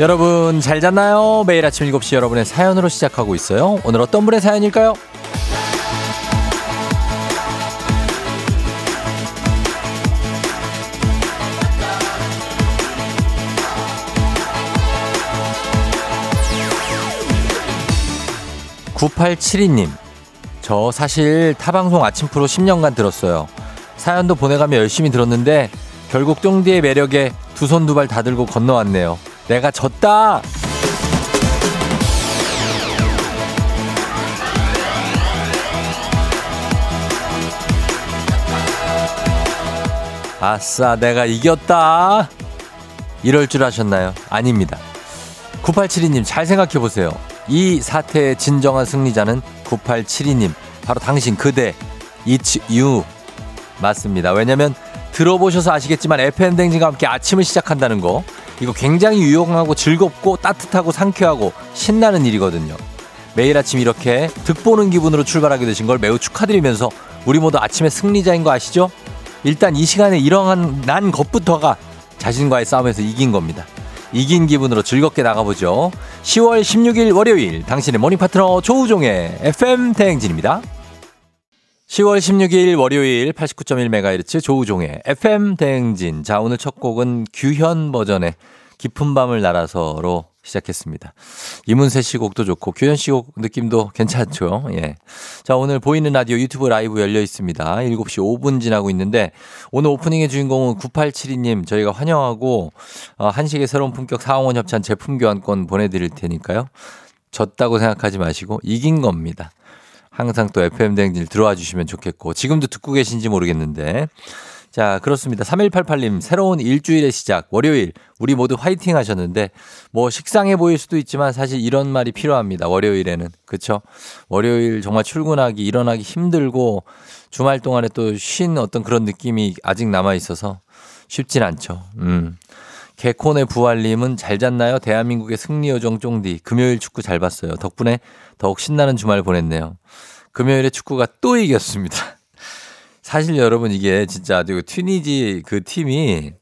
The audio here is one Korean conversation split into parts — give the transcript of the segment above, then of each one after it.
여러분 잘 잤나요? 매일 아침 7시 여러분의 사연으로 시작하고 있어요. 오늘 어떤 분의 사연일까요? 9872님, 저 사실 타방송 아침 프로 10년간 들었어요. 사연도 보내가며 열심히 들었는데 결국 쫑디의 매력에 두 손 두 발 다 들고 건너왔네요. 내가 졌다! 아싸, 내가 이겼다! 이럴 줄 아셨나요? 아닙니다. 9872님, 잘 생각해 보세요. 이 사태의 진정한 승리자는 9872님. 바로 당신, 그대, It's you. 맞습니다. 왜냐면 들어보셔서 아시겠지만 FM대행진과 함께 아침을 시작한다는 거. 이거 굉장히 유용하고 즐겁고 따뜻하고 상쾌하고 신나는 일이거든요. 매일 아침 이렇게 득보는 기분으로 출발하게 되신 걸 매우 축하드리면서 우리 모두 아침의 승리자인 거 아시죠? 일단 이 시간에 일어난 것부터가 자신과의 싸움에서 이긴 겁니다. 이긴 기분으로 즐겁게 나가보죠. 10월 16일 월요일 당신의 morning 파트너 조우종의 FM 대행진입니다. 10월 16일 월요일 89.1MHz 조우종의 FM 대행진. 자, 오늘 첫 곡은 규현 버전의 깊은 밤을 날아서로 시작했습니다. 이문세 씨 곡도 좋고 규현 씨 곡 느낌도 괜찮죠. 예. 자, 오늘 보이는 라디오 유튜브 라이브 열려 있습니다. 7시 5분 지나고 있는데 오늘 오프닝의 주인공은 9872님 저희가 환영하고 어, 한식의 새로운 품격 사홍원 협찬 제품 교환권 보내 드릴 테니까요. 졌다고 생각하지 마시고 이긴 겁니다. 항상 또 FM 댕진 들어와 주시면 좋겠고 지금도 듣고 계신지 모르겠는데 자, 그렇습니다. 3188님, 새로운 일주일의 시작, 월요일, 우리 모두 화이팅 하셨는데, 뭐 식상해 보일 수도 있지만 사실 이런 말이 필요합니다. 월요일에는. 그쵸? 월요일 정말 출근하기, 일어나기 힘들고, 주말 동안에 또 쉰 어떤 그런 느낌이 아직 남아 있어서 쉽진 않죠. 음. 개콘의 부활님은 잘 잤나요? 대한민국의 승리 요정 쫑디. 금요일 축구 잘 봤어요. 덕분에 더욱 신나는 주말 보냈네요. 금요일에 축구가 또 이겼습니다. 사실 여러분 이게 진짜 그 튀니지 그 팀이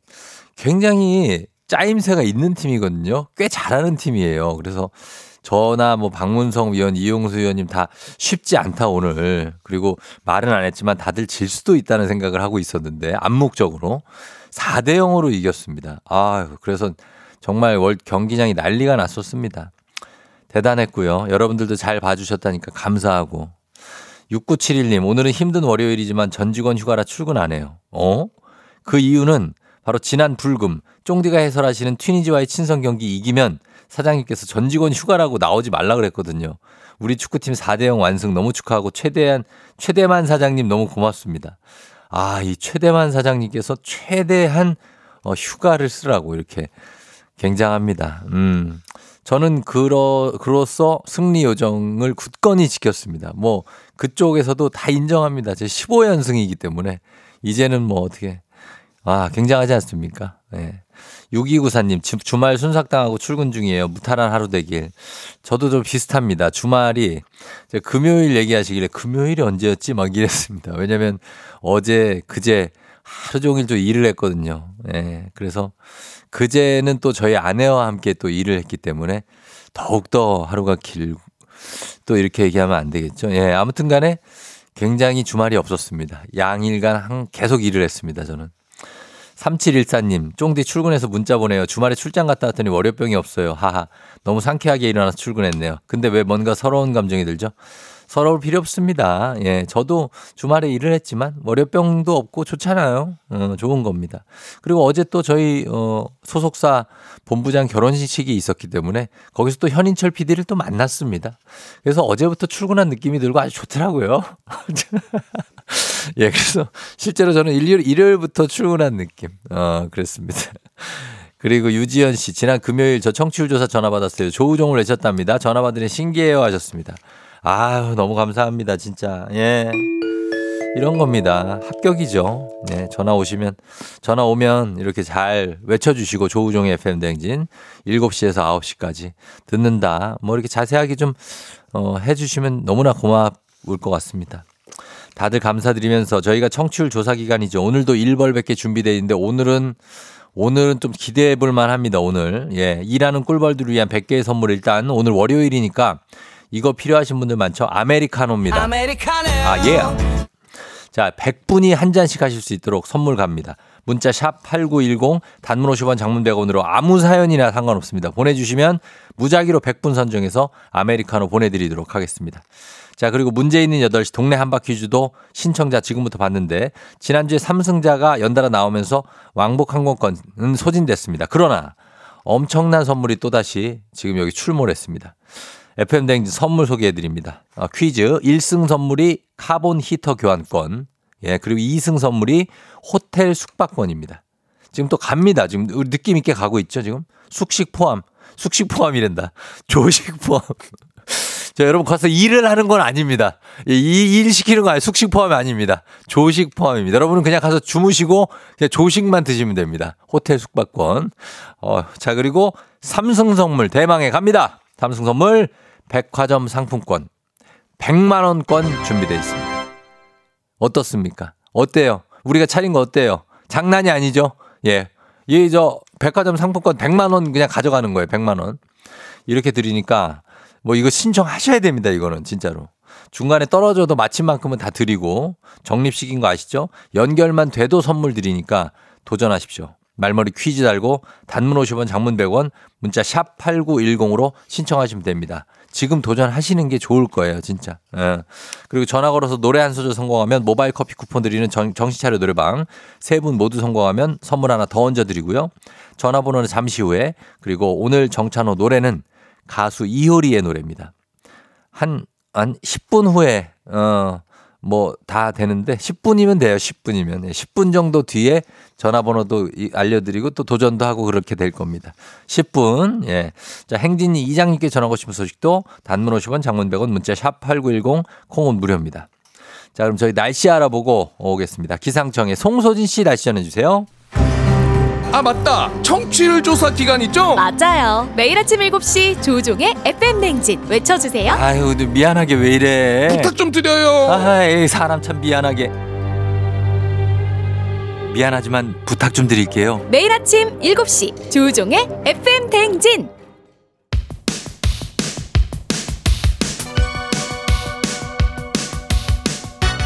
굉장히 짜임새가 있는 팀이거든요. 꽤 잘하는 팀이에요. 그래서 저나 뭐 박문성 위원, 이용수 위원님 다 쉽지 않다 오늘. 그리고 말은 안 했지만 다들 질 수도 있다는 생각을 하고 있었는데 암묵적으로 4대 0으로 이겼습니다. 아, 그래서 정말 월 경기장이 난리가 났었습니다. 대단했고요. 여러분들도 잘 봐주셨다니까 감사하고 6971님, 오늘은 힘든 월요일이지만 전 직원 휴가라 출근 안 해요. 어? 그 이유는 바로 지난 불금, 쫑디가 해설하시는 튀니지와의 친선 경기 이기면 사장님께서 전 직원 휴가라고 나오지 말라 그랬거든요. 우리 축구팀 4대0 완승 너무 축하하고 최대한, 최대만 사장님 너무 고맙습니다. 아, 이 최대만 사장님께서 최대한 어, 휴가를 쓰라고 이렇게 굉장합니다. 음. 저는 그러, 그로써 승리 요정을 굳건히 지켰습니다. 뭐, 그쪽에서도 다 인정합니다. 제 15연승이기 때문에. 이제는 뭐 어떻게, 아, 굉장하지 않습니까? 예. 네. 6294님, 주말 순삭당하고 출근 중이에요. 무탈한 하루 되길. 저도 좀 비슷합니다. 주말이, 금요일 얘기하시길래 금요일이 언제였지? 막 이랬습니다. 왜냐면 어제, 그제 하루 종일 좀 일을 했거든요. 예. 네. 그래서 그제는 또 저희 아내와 함께 또 일을 했기 때문에 더욱더 하루가 길고 또 이렇게 얘기하면 안 되겠죠. 예, 아무튼 간에 굉장히 주말이 없었습니다. 양일간 계속 일을 했습니다, 저는. 3714님, 쫑디 출근해서 문자 보내요. 주말에 출장 갔다 왔더니 월요병이 없어요. 하하. 너무 상쾌하게 일어나서 출근했네요. 근데 왜 뭔가 서러운 감정이 들죠? 서러울 필요 없습니다. 예, 저도 주말에 일을 했지만 월요병도 없고 좋잖아요. 어, 좋은 겁니다. 그리고 어제 또 저희 어, 소속사 본부장 결혼식이 있었기 때문에 거기서 또 현인철 PD를 또 만났습니다. 그래서 어제부터 출근한 느낌이 들고 아주 좋더라고요. 예, 그래서 실제로 저는 일요일, 일요일부터 출근한 느낌. 어, 그랬습니다. 그리고 유지연 씨, 지난 금요일 저 청취율 조사 전화 받았어요. 조우종을 내셨답니다. 전화 받으니 신기해요 하셨습니다. 아유, 너무 감사합니다. 진짜. 예. 이런 겁니다. 합격이죠. 네, 전화 오시면, 전화 오면 이렇게 잘 외쳐 주시고 조우종의 FM 댕진 7시에서 9시까지 듣는다. 뭐 이렇게 자세하게 좀, 어, 해주시면 너무나 고마울 것 같습니다. 다들 감사드리면서 저희가 청취율 조사 기간이죠. 오늘도 1벌 밖에 준비되어 있는데 오늘은 오늘은 좀 기대해 볼 만합니다, 오늘. 예. 일하는 꿀벌들을 위한 100개의 선물 일단 오늘 월요일이니까 이거 필요하신 분들 많죠? 아메리카노입니다. 아메리카노. 아, 예. 자, 100분이 한 잔씩 하실 수 있도록 선물 갑니다. 문자 샵 8910 단문 50원 장문 100원으로 아무 사연이나 상관없습니다. 보내주시면 무작위로 100분 선정해서 아메리카노 보내드리도록 하겠습니다. 자, 그리고 문제 있는 8시 동네 한바 퀴즈도 신청자 지금부터 봤는데 지난주에 3승자가 연달아 나오면서 왕복 항공권은 소진됐습니다. 그러나 엄청난 선물이 또다시 지금 여기 출몰 했습니다. FM대행진 선물 소개해 드립니다. 아, 퀴즈 1승 선물이 카본 히터 교환권. 예, 그리고 2승 선물이 호텔 숙박권입니다. 지금 또 갑니다. 지금 느낌 있게 가고 있죠, 지금? 숙식 포함. 숙식 포함이란다. 조식 포함. 자, 여러분 가서 일을 하는 건 아닙니다. 이 일 시키는 거 아니에요. 숙식 포함이 아닙니다. 조식 포함입니다. 여러분은 그냥 가서 주무시고 그냥 조식만 드시면 됩니다. 호텔 숙박권. 어, 자, 그리고 삼성 선물 대망에 갑니다. 삼성 선물 백화점 상품권 100만 원권 준비되어 있습니다. 어떻습니까? 어때요? 우리가 차린 거 어때요? 장난이 아니죠? 예. 이 저 백화점 상품권 100만 원 그냥 가져가는 거예요. 100만 원. 이렇게 드리니까 뭐 이거 신청하셔야 됩니다. 이거는 진짜로. 중간에 떨어져도 마침만큼은 다 드리고 적립식인 거 아시죠? 연결만 돼도 선물 드리니까 도전하십시오. 말머리 퀴즈 달고 단문 50원 장문 100원 문자 샵 8910으로 신청하시면 됩니다. 지금 도전하시는 게 좋을 거예요, 진짜. 예. 그리고 전화 걸어서 노래 한 소절 성공하면 모바일 커피 쿠폰 드리는 정, 정신차려 노래방 세 분 모두 성공하면 선물 하나 더 얹어 드리고요. 전화번호는 잠시 후에 그리고 오늘 정찬호 노래는 가수 이효리의 노래입니다. 한, 한 10분 후에, 어, 뭐 다 되는데 10분이면 돼요. 10분이면. 10분 정도 뒤에 전화번호도 알려드리고 또 도전도 하고 그렇게 될 겁니다. 10분. 예. 자, 행진이 이장님께 전하고 싶은 소식도 단문 50원 장문 100원 문자 샵 8910 콩은 무료입니다. 자, 그럼 저희 날씨 알아보고 오겠습니다. 기상청의 송소진 씨 날씨 전해주세요. 아 맞다. 청취율 조사 기간 있죠? 맞아요. 매일 아침 7시 조종의 FM 냉진 외쳐주세요. 아유 미안하게 왜 이래? 부탁 좀 드려요. 아이 사람 참 미안하게. 미안하지만 부탁 좀 드릴게요. 매일 아침 7시 조우종의 FM 대행진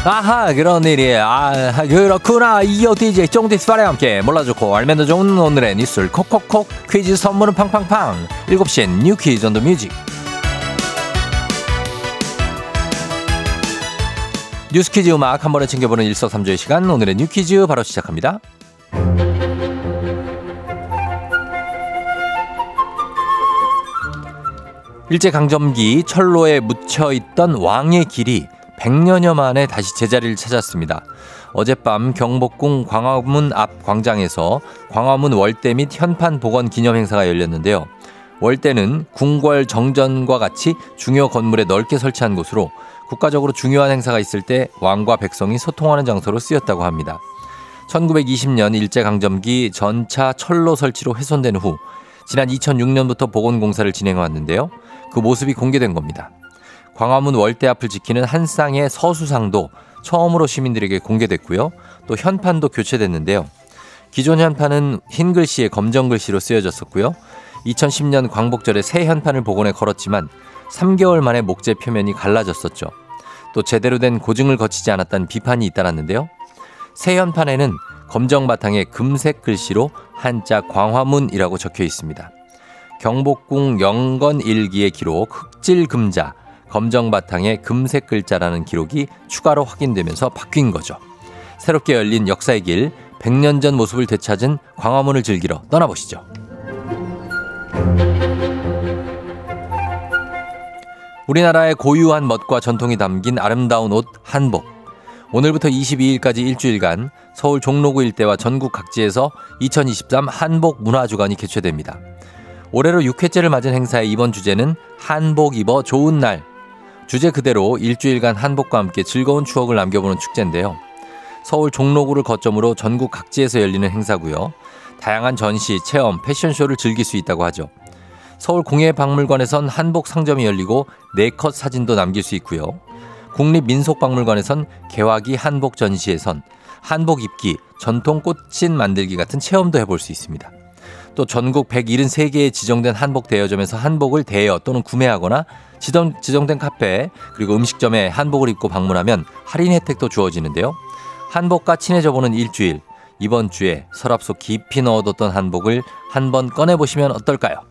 아하 그런 일이 아 그렇구나. 이어 DJ 쫑디스파레와 함께 몰라주고 알면 더 좋은 오늘의 뉴스를 콕콕콕 퀴즈 선물은 팡팡팡. 7시엔 new 퀴즈 on the music. 뉴스 퀴즈 음악 한 번에 챙겨보는 일석삼조의 시간. 오늘의 new 퀴즈 바로 시작합니다. 일제강점기 철로에 묻혀있던 왕의 길이 100년여 만에 다시 제자리를 찾았습니다. 어젯밤 경복궁 광화문 앞 광장에서 광화문 월대 및 현판 복원 기념 행사가 열렸는데요. 월대는 궁궐 정전과 같이 중요 건물에 넓게 설치한 곳으로 국가적으로 중요한 행사가 있을 때 왕과 백성이 소통하는 장소로 쓰였다고 합니다. 1920년 일제강점기 전차 철로 설치로 훼손된 후 지난 2006년부터 복원 공사를 진행해 왔는데요. 그 모습이 공개된 겁니다. 광화문 월대 앞을 지키는 한 쌍의 서수상도 처음으로 시민들에게 공개됐고요. 또 현판도 교체됐는데요. 기존 현판은 흰 글씨에 검정 글씨로 쓰여졌었고요. 2010년 광복절에 새 현판을 복원해 걸었지만 3개월 만에 목재 표면이 갈라졌었죠. 또 제대로 된 고증을 거치지 않았다는 비판이 잇따랐는데요. 새 현판에는 검정 바탕에 금색 글씨로 한자 광화문이라고 적혀 있습니다. 경복궁 영건 일기의 기록 흑질 금자 검정 바탕에 금색 글자라는 기록이 추가로 확인되면서 바뀐 거죠. 새롭게 열린 역사의 길 100년 전 모습을 되찾은 광화문을 즐기러 떠나보시죠. 우리나라의 고유한 멋과 전통이 담긴 아름다운 옷 한복. 오늘부터 22일까지 일주일간 서울 종로구 일대와 전국 각지에서 2023 한복 문화주간이 개최됩니다. 올해로 6회째를 맞은 행사의 이번 주제는 한복 입어 좋은 날 주제 그대로 일주일간 한복과 함께 즐거운 추억을 남겨보는 축제인데요. 서울 종로구를 거점으로 전국 각지에서 열리는 행사고요. 다양한 전시, 체험, 패션쇼를 즐길 수 있다고 하죠. 서울 공예박물관에선 한복 상점이 열리고 네컷 사진도 남길 수 있고요. 국립민속박물관에선 개화기 한복 전시에선 한복 입기, 전통 꽃신 만들기 같은 체험도 해볼 수 있습니다. 또 전국 173개의 지정된 한복 대여점에서 한복을 대여 또는 구매하거나 지정, 지정된 카페 그리고 음식점에 한복을 입고 방문하면 할인 혜택도 주어지는데요. 한복과 친해져 보는 일주일 이번 주에 서랍 속 깊이 넣어뒀던 한복을 한번 꺼내보시면 어떨까요?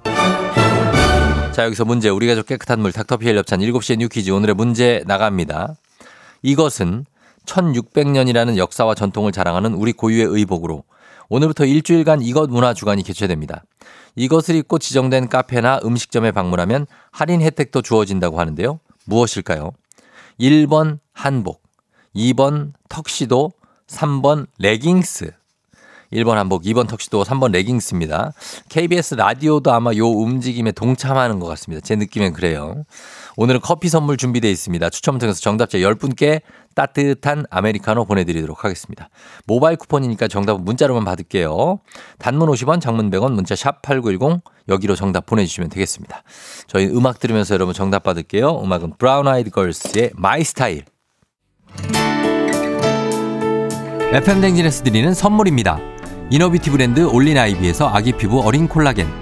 자 여기서 문제 우리 가족 깨끗한 물 닥터피엘 협찬 7시에 new 퀴즈 오늘의 문제 나갑니다. 이것은 1600년이라는 역사와 전통을 자랑하는 우리 고유의 의복으로 오늘부터 일주일간 이것 문화 주간이 개최됩니다. 이것을 입고 지정된 카페나 음식점에 방문하면 할인 혜택도 주어진다고 하는데요. 무엇일까요? 1번 한복, 2번 턱시도, 3번 레깅스. 1번 한복, 2번 턱시도, 3번 레깅스입니다. KBS 라디오도 아마 요 움직임에 동참하는 것 같습니다. 제 느낌엔 그래요. 오늘은 커피 선물 준비되어 있습니다. 추첨 통해서 정답자 10분께 따뜻한 아메리카노 보내드리도록 하겠습니다. 모바일 쿠폰이니까 정답은 문자로만 받을게요. 단문 50원, 장문 100원, 문자 샵 8910 여기로 정답 보내주시면 되겠습니다. 저희 음악 들으면서 여러분 정답 받을게요. 음악은 브라운 아이드 걸스의 My Style. FM 대행진에서 드리는 선물입니다. inner beauty 브랜드 올린 아이비에서 아기 피부 어린 콜라겐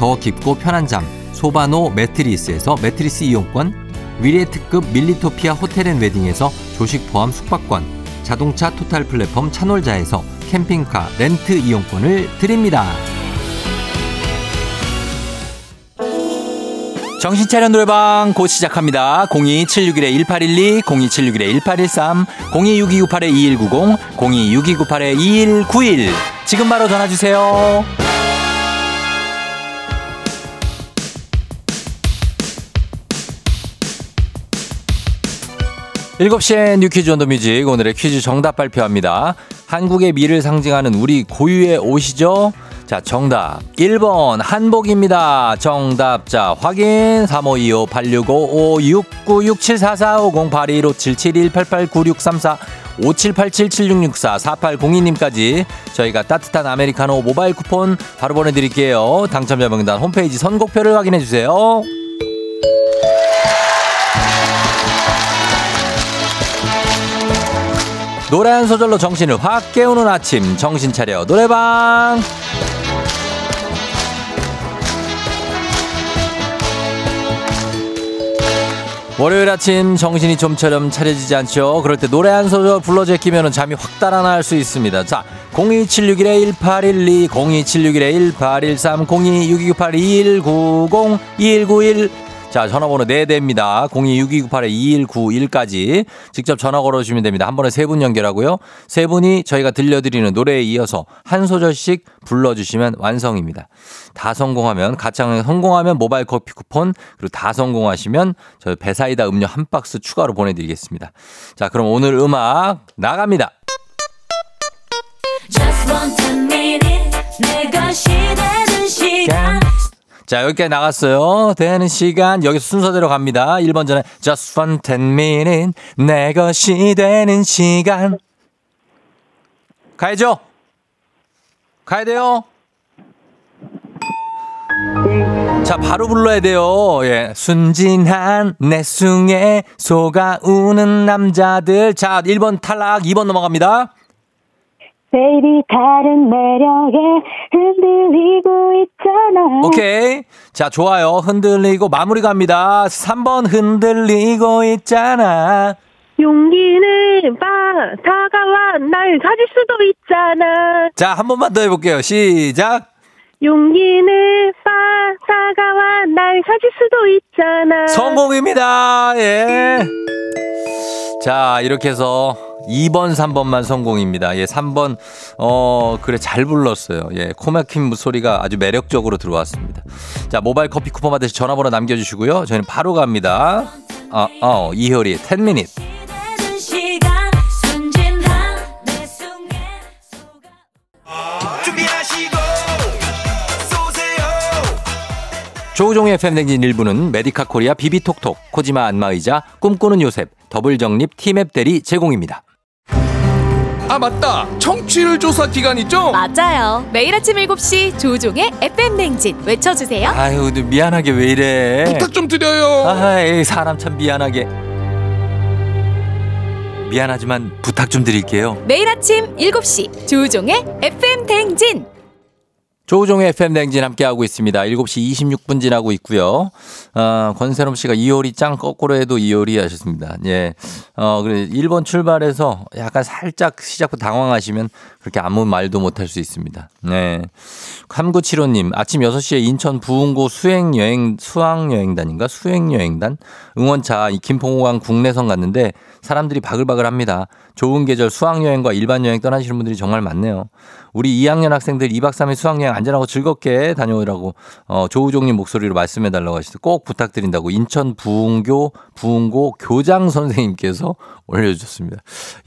더 깊고 편한 잠 소바노 매트리스에서 매트리스 이용권 위례 특급 밀리토피아 호텔앤웨딩에서 조식 포함 숙박권 자동차 total 플랫폼 차놀자에서 캠핑카 렌트 이용권을 드립니다. 정신차려 노래방 곧 시작합니다. 02761-1812, 02761-1813, 026298-2190, 026298-2191. 지금 바로 전화주세요. 7시에 New Quiz on the Music 오늘의 퀴즈 정답 발표합니다. 한국의 미를 상징하는 우리 고유의 옷이죠. 자, 정답 1번 한복입니다. 정답자 확인 3525-865-569674450815771889634 57877664-4802님까지 저희가 따뜻한 아메리카노 모바일 쿠폰 바로 보내드릴게요. 당첨자 명단 홈페이지 선곡표를 확인해주세요. 노래 한 소절로 정신을 확 깨우는 아침 정신 차려 노래방 월요일 아침 정신이 좀처럼 차려지지 않죠. 그럴 때 노래 한 소절 불러 제끼면 잠이 확 달아날 수 있습니다. 자, 02761-1812, 02761-1813, 026298-2190, 2191, 자, 전화번호 4대입니다. 026298-2191까지 직접 전화 걸어주시면 됩니다. 한 번에 세 분 연결하고요. 세 분이 저희가 들려드리는 노래에 이어서 한 소절씩 불러주시면 완성입니다. 다 성공하면, 가창에 성공하면 모바일 커피 쿠폰, 그리고 다 성공하시면 저희 배사이다 음료 한 박스 추가로 보내드리겠습니다. 자, 그럼 오늘 음악 나갑니다. Just want a minute 내 것이 되는 시간 자, 여기까지 나갔어요. 되는 시간. 여기서 순서대로 갑니다. 1번 전에 just fun 10 minute. 내 것이 되는 시간. 가야죠. 가야 돼요. 자, 바로 불러야 돼요. 예. 순진한 내 숭에 속아 우는 남자들. 자, 1번 탈락, 2번 넘어갑니다. 베이비 다른 매력에 흔들리고 있잖아. 오케이. 자, 좋아요. 흔들리고 마무리 갑니다. 3번 흔들리고 있잖아. 용기는 봐 다가와 날 가질 수도 있잖아. 자, 한 번만 더 해볼게요. 시작. 용기는 봐 다가와 날 가질 수도 있잖아. 성공입니다. 예. 자, 이렇게 해서 2번, 3번만 성공입니다. 예, 3번, 어, 그래, 잘 불렀어요. 예, 코막힘 소리가 아주 매력적으로 들어왔습니다. 자, 모바일 커피 쿠폰 받으시 전화번호 남겨주시고요. 저희는 바로 갑니다. 어, 어, 이효리, 10미 조우종의 팬댕진 일부는 메디카 코리아 비비톡톡, 코지마 안마의자, 꿈꾸는 요셉, 더블정립 티맵 대리 제공입니다. 아 맞다 청취율 조사 기간 있죠? 맞아요. 매일 아침 7시 조종의 FM 냉진 외쳐주세요. 아유, 미안하게 왜 이래. 부탁 좀 드려요 아이, 사람 참 미안하게. 미안하지만 부탁 좀 드릴게요. 매일 아침 7시 조종의 FM 냉진. 조우종의 FM 냉진 함께하고 있습니다. 7시 26분 지나고 있고요. 어, 권세롬 씨가 이효리 짱 거꾸로 해도 이효리 하셨습니다. 예. 어, 그래. 1번 출발해서 약간 살짝 시작부터 당황하시면 그렇게 아무 말도 못할 수 있습니다. 네. 3975님, 아침 6시에 인천 부흥고 수행여행, 수학여행단인가? 수행여행단? 응원차 이 김포공항 국내선 갔는데 사람들이 바글바글 합니다. 좋은 계절 수학여행과 일반 여행 떠나시는 분들이 정말 많네요. 우리 2학년 학생들 2박 3일 수학여행 안전하고 즐겁게 다녀오라고 어, 조우종님 목소리로 말씀해 달라고 하시더 꼭 부탁드린다고 인천 부흥교 부흥고 교장 선생님께서 올려주셨습니다.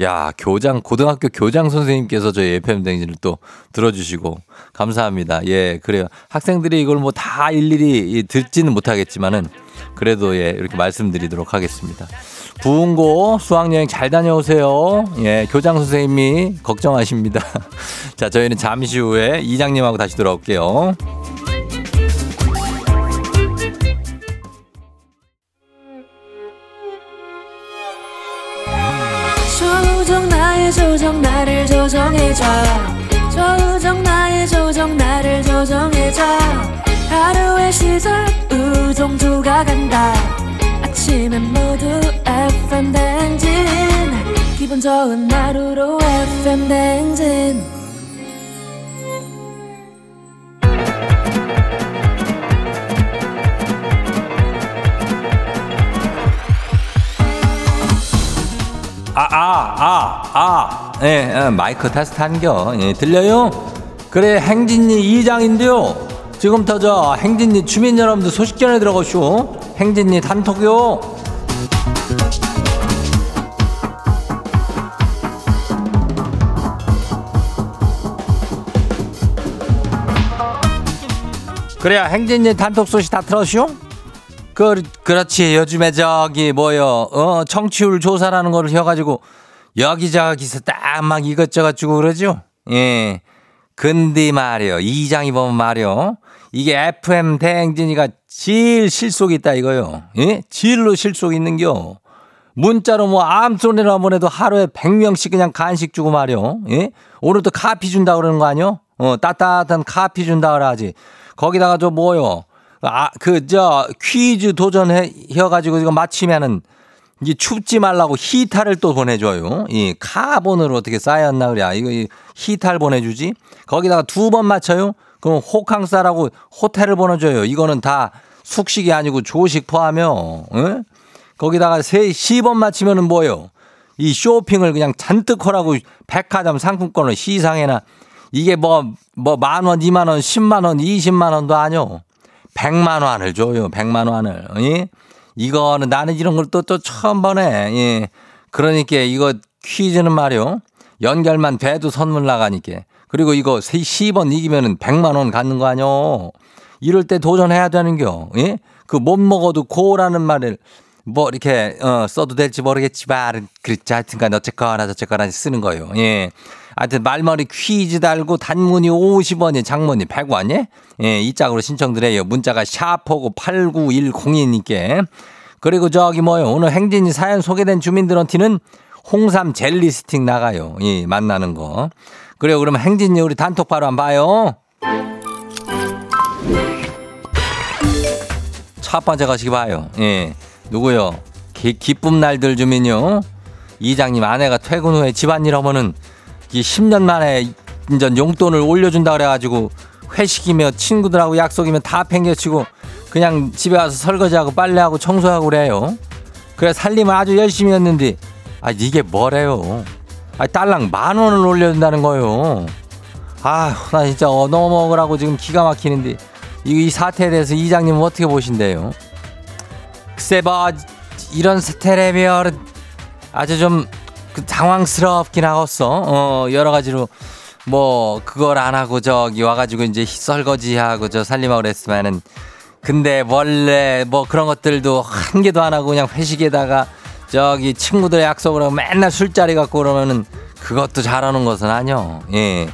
야 교장 고등학교 교장 선생님께서 저희 FM 댕진을 또 들어주시고 감사합니다. 예 그래요. 학생들이 이걸 뭐 다 일일이 듣지는 못하겠지만은 그래도 예 이렇게 말씀드리도록 하겠습니다. 부흥고 수학여행 잘 다녀오세요. 예, 교장 선생님이 걱정하십니다. 자, 저희는 잠시 후에 이장님하고 다시 돌아올게요. 조정 나의 조정 나를 조정해줘 조정 나의 조정 나를 조정해줘 하루의 시절 우정조가 간다 아침엔 모두 FM 댕진 기분 좋은 하루로 FM 댕진 아, 아, 아, 아. 예, 예, 마이크 테스트 한겨. 예, 들려요? 그래, 행진리 이장인데요. 지금부터 저 행진리 주민 여러분들 소식 전해 들어가시오. 행진리 단톡요. 그래야 행진리 단톡 소식 다 들었슈? 그, 그렇지. 요즘에 저기, 뭐요, 어, 청취율 조사라는 거를 해가지고, 여기저기서 딱 막 이것저것 주고 그러죠? 예. 근데 말이요. 이장이 보면 말이요. 이게 FM 대행진이가 제일 실속 있다 이거요. 예? 질로 실속 있는겨. 문자로 뭐 암소리나 보내도 하루에 100명씩 그냥 간식 주고 말이요. 예? 오늘도 카피 준다 그러는 거 아니요? 어, 따뜻한 카피 준다 그러지. 거기다가 저 뭐요? 아, 그, 저, 퀴즈 도전해, 해가지고 이거 맞히면은, 이 춥지 말라고 히타를 또 보내줘요. 이 카본으로 어떻게 쌓였나 그래. 이거 이 히타를 보내주지. 거기다가 두 번 맞춰요. 그럼 호캉스라고 호텔을 보내줘요. 이거는 다 숙식이 아니고 조식 포함이요. 응? 거기다가 세, 10번 맞히면은 뭐요? 이 쇼핑을 그냥 잔뜩 하라고 백화점 상품권을 시상해나 이게 뭐, 뭐 만 원, 이만 원, 십만 원, 이십만 원도 아니요. 백만 원을 줘요. 백만 원을. 예? 이거는 나는 이런 걸 또또 처음 보네. 예. 그러니까 이거 퀴즈는 말이요. 연결만 돼도 선물 나가니까. 그리고 이거 10번 이기면은 100만 원 갖는 거 아니요. 이럴 때 도전해야 되는겨. 예? 그 못 먹어도 고라는 말을 뭐 이렇게 어 써도 될지 모르겠지만 그렇지 하여튼간 어쨌거나 저쨌거나 쓰는 거예요. 예. 하여튼 말머리 퀴즈 달고 단문이 50원이 장문이 100원이 예, 이 짝으로 신청드려요. 문자가 샤프고 8910이니께. 그리고 저기 뭐요. 오늘 행진이 사연 소개된 주민들한테는 홍삼 젤리 스틱 나가요. 예, 만나는 거. 그래요. 그러면 행진이 우리 단톡 바로 한번 봐요. 첫 번째 가시기 봐요. 예. 누구요? 기, 기쁨 날들 주민요. 이장님 아내가 퇴근 후에 집안일 하면은 이 10년 만에 인전 용돈을 올려준다 그래가지고 회식이며 친구들하고 약속이면 다 팽개치고 그냥 집에 와서 설거지하고 빨래하고 청소하고 그래요. 그래 살림을 아주 열심히 했는데 아 이게 뭐래요? 아 딸랑 만 원을 올려준다는 거요. 아 나 진짜 얻어 먹으라고 지금 기가 막히는데 이, 이 사태에 대해서 이장님은 어떻게 보신대요? 글쎄 뭐 이런 스테레비얼은 아주 좀 그 당황스럽긴 하겠어. 어 여러 가지로 뭐 그걸 안 하고 저기 와가지고 이제 설거지하고 저 살림하고 그랬으면은 근데 원래 뭐 그런 것들도 한 개도 안 하고 그냥 회식에다가 저기 친구들 약속을 하고 맨날 술자리 갖고 그러면은 그것도 잘하는 것은 아니요. 예.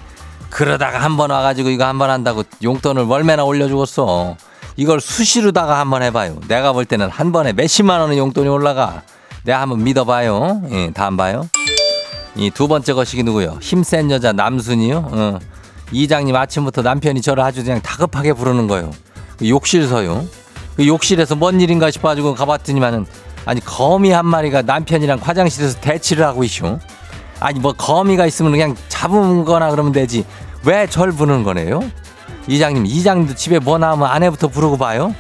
그러다가 한 번 와가지고 이거 한 번 한다고 용돈을 월매나 올려주겠어. 이걸 수시로다가 한 번 해봐요. 내가 볼 때는 한 번에 몇십만 원의 용돈이 올라가. 내가 한번 믿어봐요. 예, 다음 봐요. 이 두 번째 거시기 누구요? 힘센 여자 남순이요. 어. 이장님 아침부터 남편이 저를 아주 그냥 다급하게 부르는 거예요. 그 욕실 서요. 그 욕실에서 뭔 일인가 싶어가지고 가봤더니만은 아니 거미 한 마리가 남편이랑 화장실에서 대치를 하고 있쇼. 아니 뭐 거미가 있으면 그냥 잡은 거나 그러면 되지. 왜 절 부르는 거네요? 이장님, 이장님도 집에 뭐 나오면 아내부터 부르고 봐요?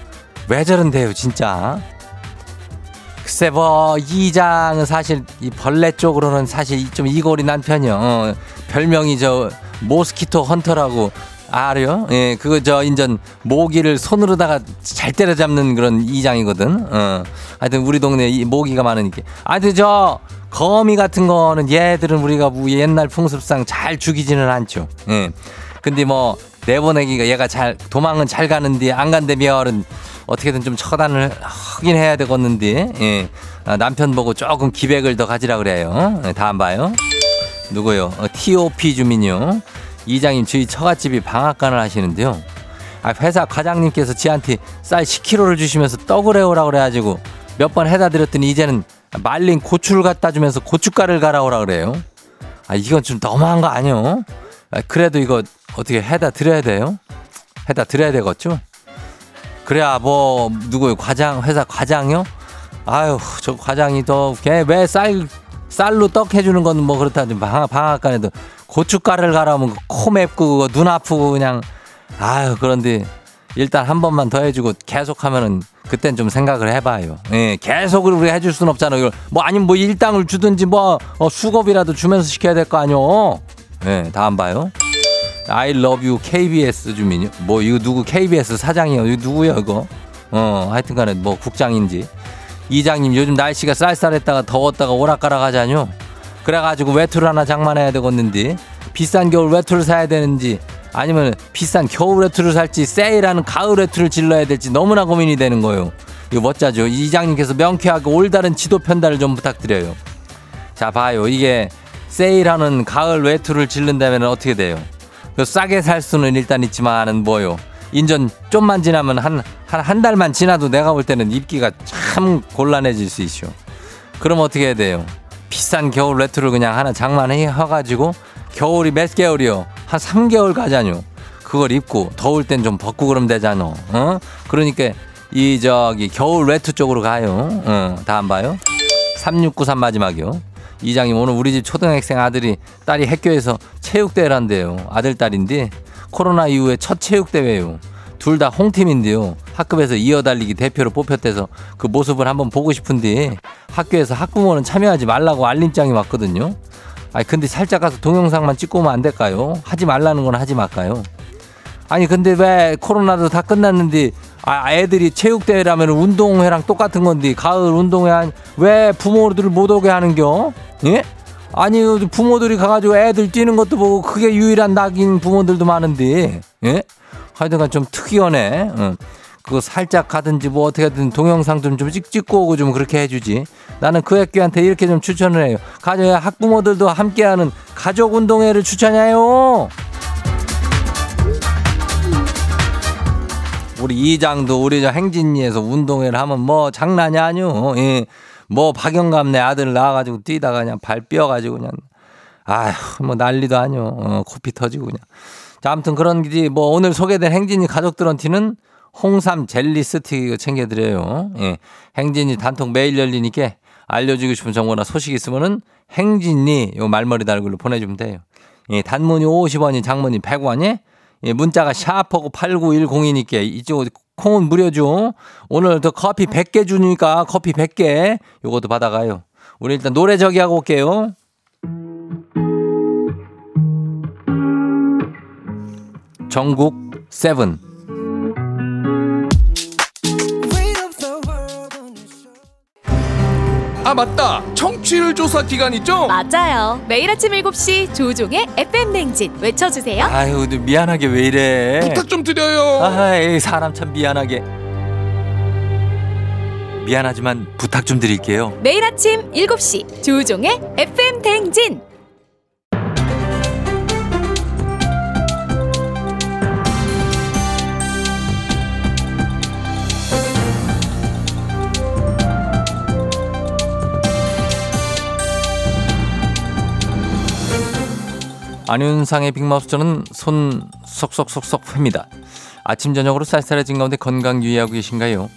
왜 저런데요, 진짜? 글쎄, 뭐, 이장은 사실, 이 벌레 쪽으로는 사실 좀 이골이 난 편이요. 어, 별명이 저, 모스키토 헌터라고, 알아요? 예, 그거 저, 인전, 모기를 손으로다가 잘 때려잡는 그런 이장이거든. 어. 하여튼 우리 동네에 이 모기가 많으니까. 하여튼 저, 거미 같은 거는 얘들은 우리가 뭐 옛날 풍습상 잘 죽이지는 않죠. 예. 근데 뭐, 내보내기가 얘가 잘 도망은 잘 가는데 안 간다면은 어떻게든 좀 처단을 하긴 해야 되겠는데 예. 아, 남편 보고 조금 기백을 더 가지라 그래요. 예, 다음 봐요. 누구요? 어, TOP 주민요. 이장님 저희 처갓집이 방앗간을 하시는데요. 아, 회사 과장님께서 지한테 쌀 10kg를 주시면서 떡을 해오라 그래가지고 몇 번 해다 드렸더니 이제는 말린 고추를 갖다 주면서 고춧가루를 갈아오라 그래요. 아 이건 좀 너무한 거 아니요? 아, 그래도 이거 어떻게 해다 드려야 돼요? 해다 드려야 되겠죠? 그래야 뭐 누구 과장 회사 과장이요? 아유 저 과장이 더 걔 왜 쌀 쌀로 떡 해주는 건 뭐 그렇다지 방학 방앗간에도 고춧가루를 갈아오면 코 맵고 눈 아프고 그냥 아유 그런데 일단 한 번만 더 해주고 계속 하면은 그땐 좀 생각을 해봐요. 예, 계속 우리 해줄 순 없잖아요. 뭐 아니면 뭐 일당을 주든지 뭐 어, 수급이라도 주면서 시켜야 될 거 아니요. 예, 다음 봐요. I love you KBS 주민요. 뭐 이거 누구 KBS 사장이요? 이거 누구야 이거? 어, 하여튼 간에 뭐 국장인지. 이장님 요즘 날씨가 쌀쌀했다가 더웠다가 오락가락 하자뇨. 그래가지고 외투를 하나 장만해야 되겠는데 비싼 겨울 외투를 사야 되는지 아니면 비싼 겨울 외투를 살지 세일하는 가을 외투를 질러야 될지 너무나 고민이 되는 거예요. 이거 멋자죠. 이장님께서 명쾌하게 올다른 지도 편달을 좀 부탁드려요. 자 봐요. 이게 세일하는 가을 외투를 질른다면 어떻게 돼요? 그 싸게 살 수는 일단 있지만은 뭐요? 인전 좀만 지나면 한 한 한 달만 지나도 내가 볼 때는 입기가 참 곤란해질 수 있죠. 그럼 어떻게 해야 돼요? 비싼 겨울 외투를 그냥 하나 장만해 가지고 겨울이 몇 개월이요? 한 3개월 가자뇨. 그걸 입고 더울 땐 좀 벗고 그러면 되잖아. 어? 그러니까 이 저기 겨울 외투 쪽으로 가요. 어, 다음 봐요. 3693 마지막이요. 이장님 오늘 우리 집 초등학생 아들이 딸이 학교에서 체육대회를 한대요. 아들 딸인데 코로나 이후에 첫 체육대회예요. 둘 다 홍팀인데요. 학급에서 이어달리기 대표로 뽑혔대서 그 모습을 한번 보고 싶은데 학교에서 학부모는 참여하지 말라고 알림장이 왔거든요. 아니 근데 살짝 가서 동영상만 찍고 오면 안 될까요? 하지 말라는 건 하지 말까요? 아니 근데 왜 코로나도 다 끝났는데 아 애들이 체육대회라면 운동회랑 똑같은 건데 가을 운동회 한- 왜 부모들을 못 오게 하는겨? 예? 아니 부모들이 가가지고 애들 뛰는 것도 보고 그게 유일한 낙인 부모들도 많은데 예? 하여튼간 좀 특이하네. 응. 그거 살짝 가든지 뭐 어떻게든 동영상 좀, 좀 찍, 찍고 오고 좀 그렇게 해주지. 나는 그 학교한테 이렇게 좀 추천을 해요. 가족, 학부모들도 함께하는 가족 운동회를 추천해요. 우리 이장도 우리 저 행진리에서 운동회를 하면 뭐 장난이 아니오. 예. 뭐 박영감네 아들 나와가지고 뛰다가 그냥 발 뼈가지고 그냥 아휴 뭐 난리도 아니오. 어, 코피 터지고 그냥. 자 아무튼 그런 기지 뭐 오늘 소개된 행진이 가족들한테는 홍삼 젤리 스틱 챙겨드려요. 예. 행진이 단톡 매일 열리니까 알려주고 싶은 정보나 소식 있으면은 행진이 요 말머리 달글로 보내주면 돼요. 예, 단문이 50원이 장문이 100원이 예, 문자가 샤프고 8910이니까 이쪽 콩은 무료죠. 오늘 더 커피 100개 주니까 커피 100개 요것도 받아가요. 우리 일단 노래 저기 하고 올게요. 전국 세븐 아 맞다 청취율 조사 기간 있죠? 맞아요. 매일 아침 7시 조종의 FM 냉진 외쳐주세요. 아유 미안하게 왜 이래 부탁 좀 드려요 아이 사람 참 미안하게 미안하지만 부탁 좀 드릴게요 매일 아침 7시 조종의 FM 냉진. 안윤상의 빅마우스 저는 손 쏙쏙쏙쏙 햅니다. 아침 저녁으로 쌀쌀해진 가운데 건강 유의하고 계신가요?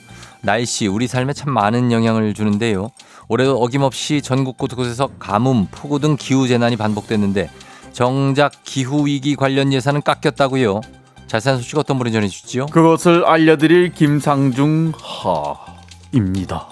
날씨 우리 삶에 참 많은 영향을 주는데요. 올해도 어김없이 전국 곳곳에서 가뭄, 폭우 등 기후 재난이 반복됐는데 정작 기후 위기 관련 예산은 깎였다고요. 자세한 소식 어떤 분이 전해 주시죠? 그것을 알려드릴 김상중 하입니다.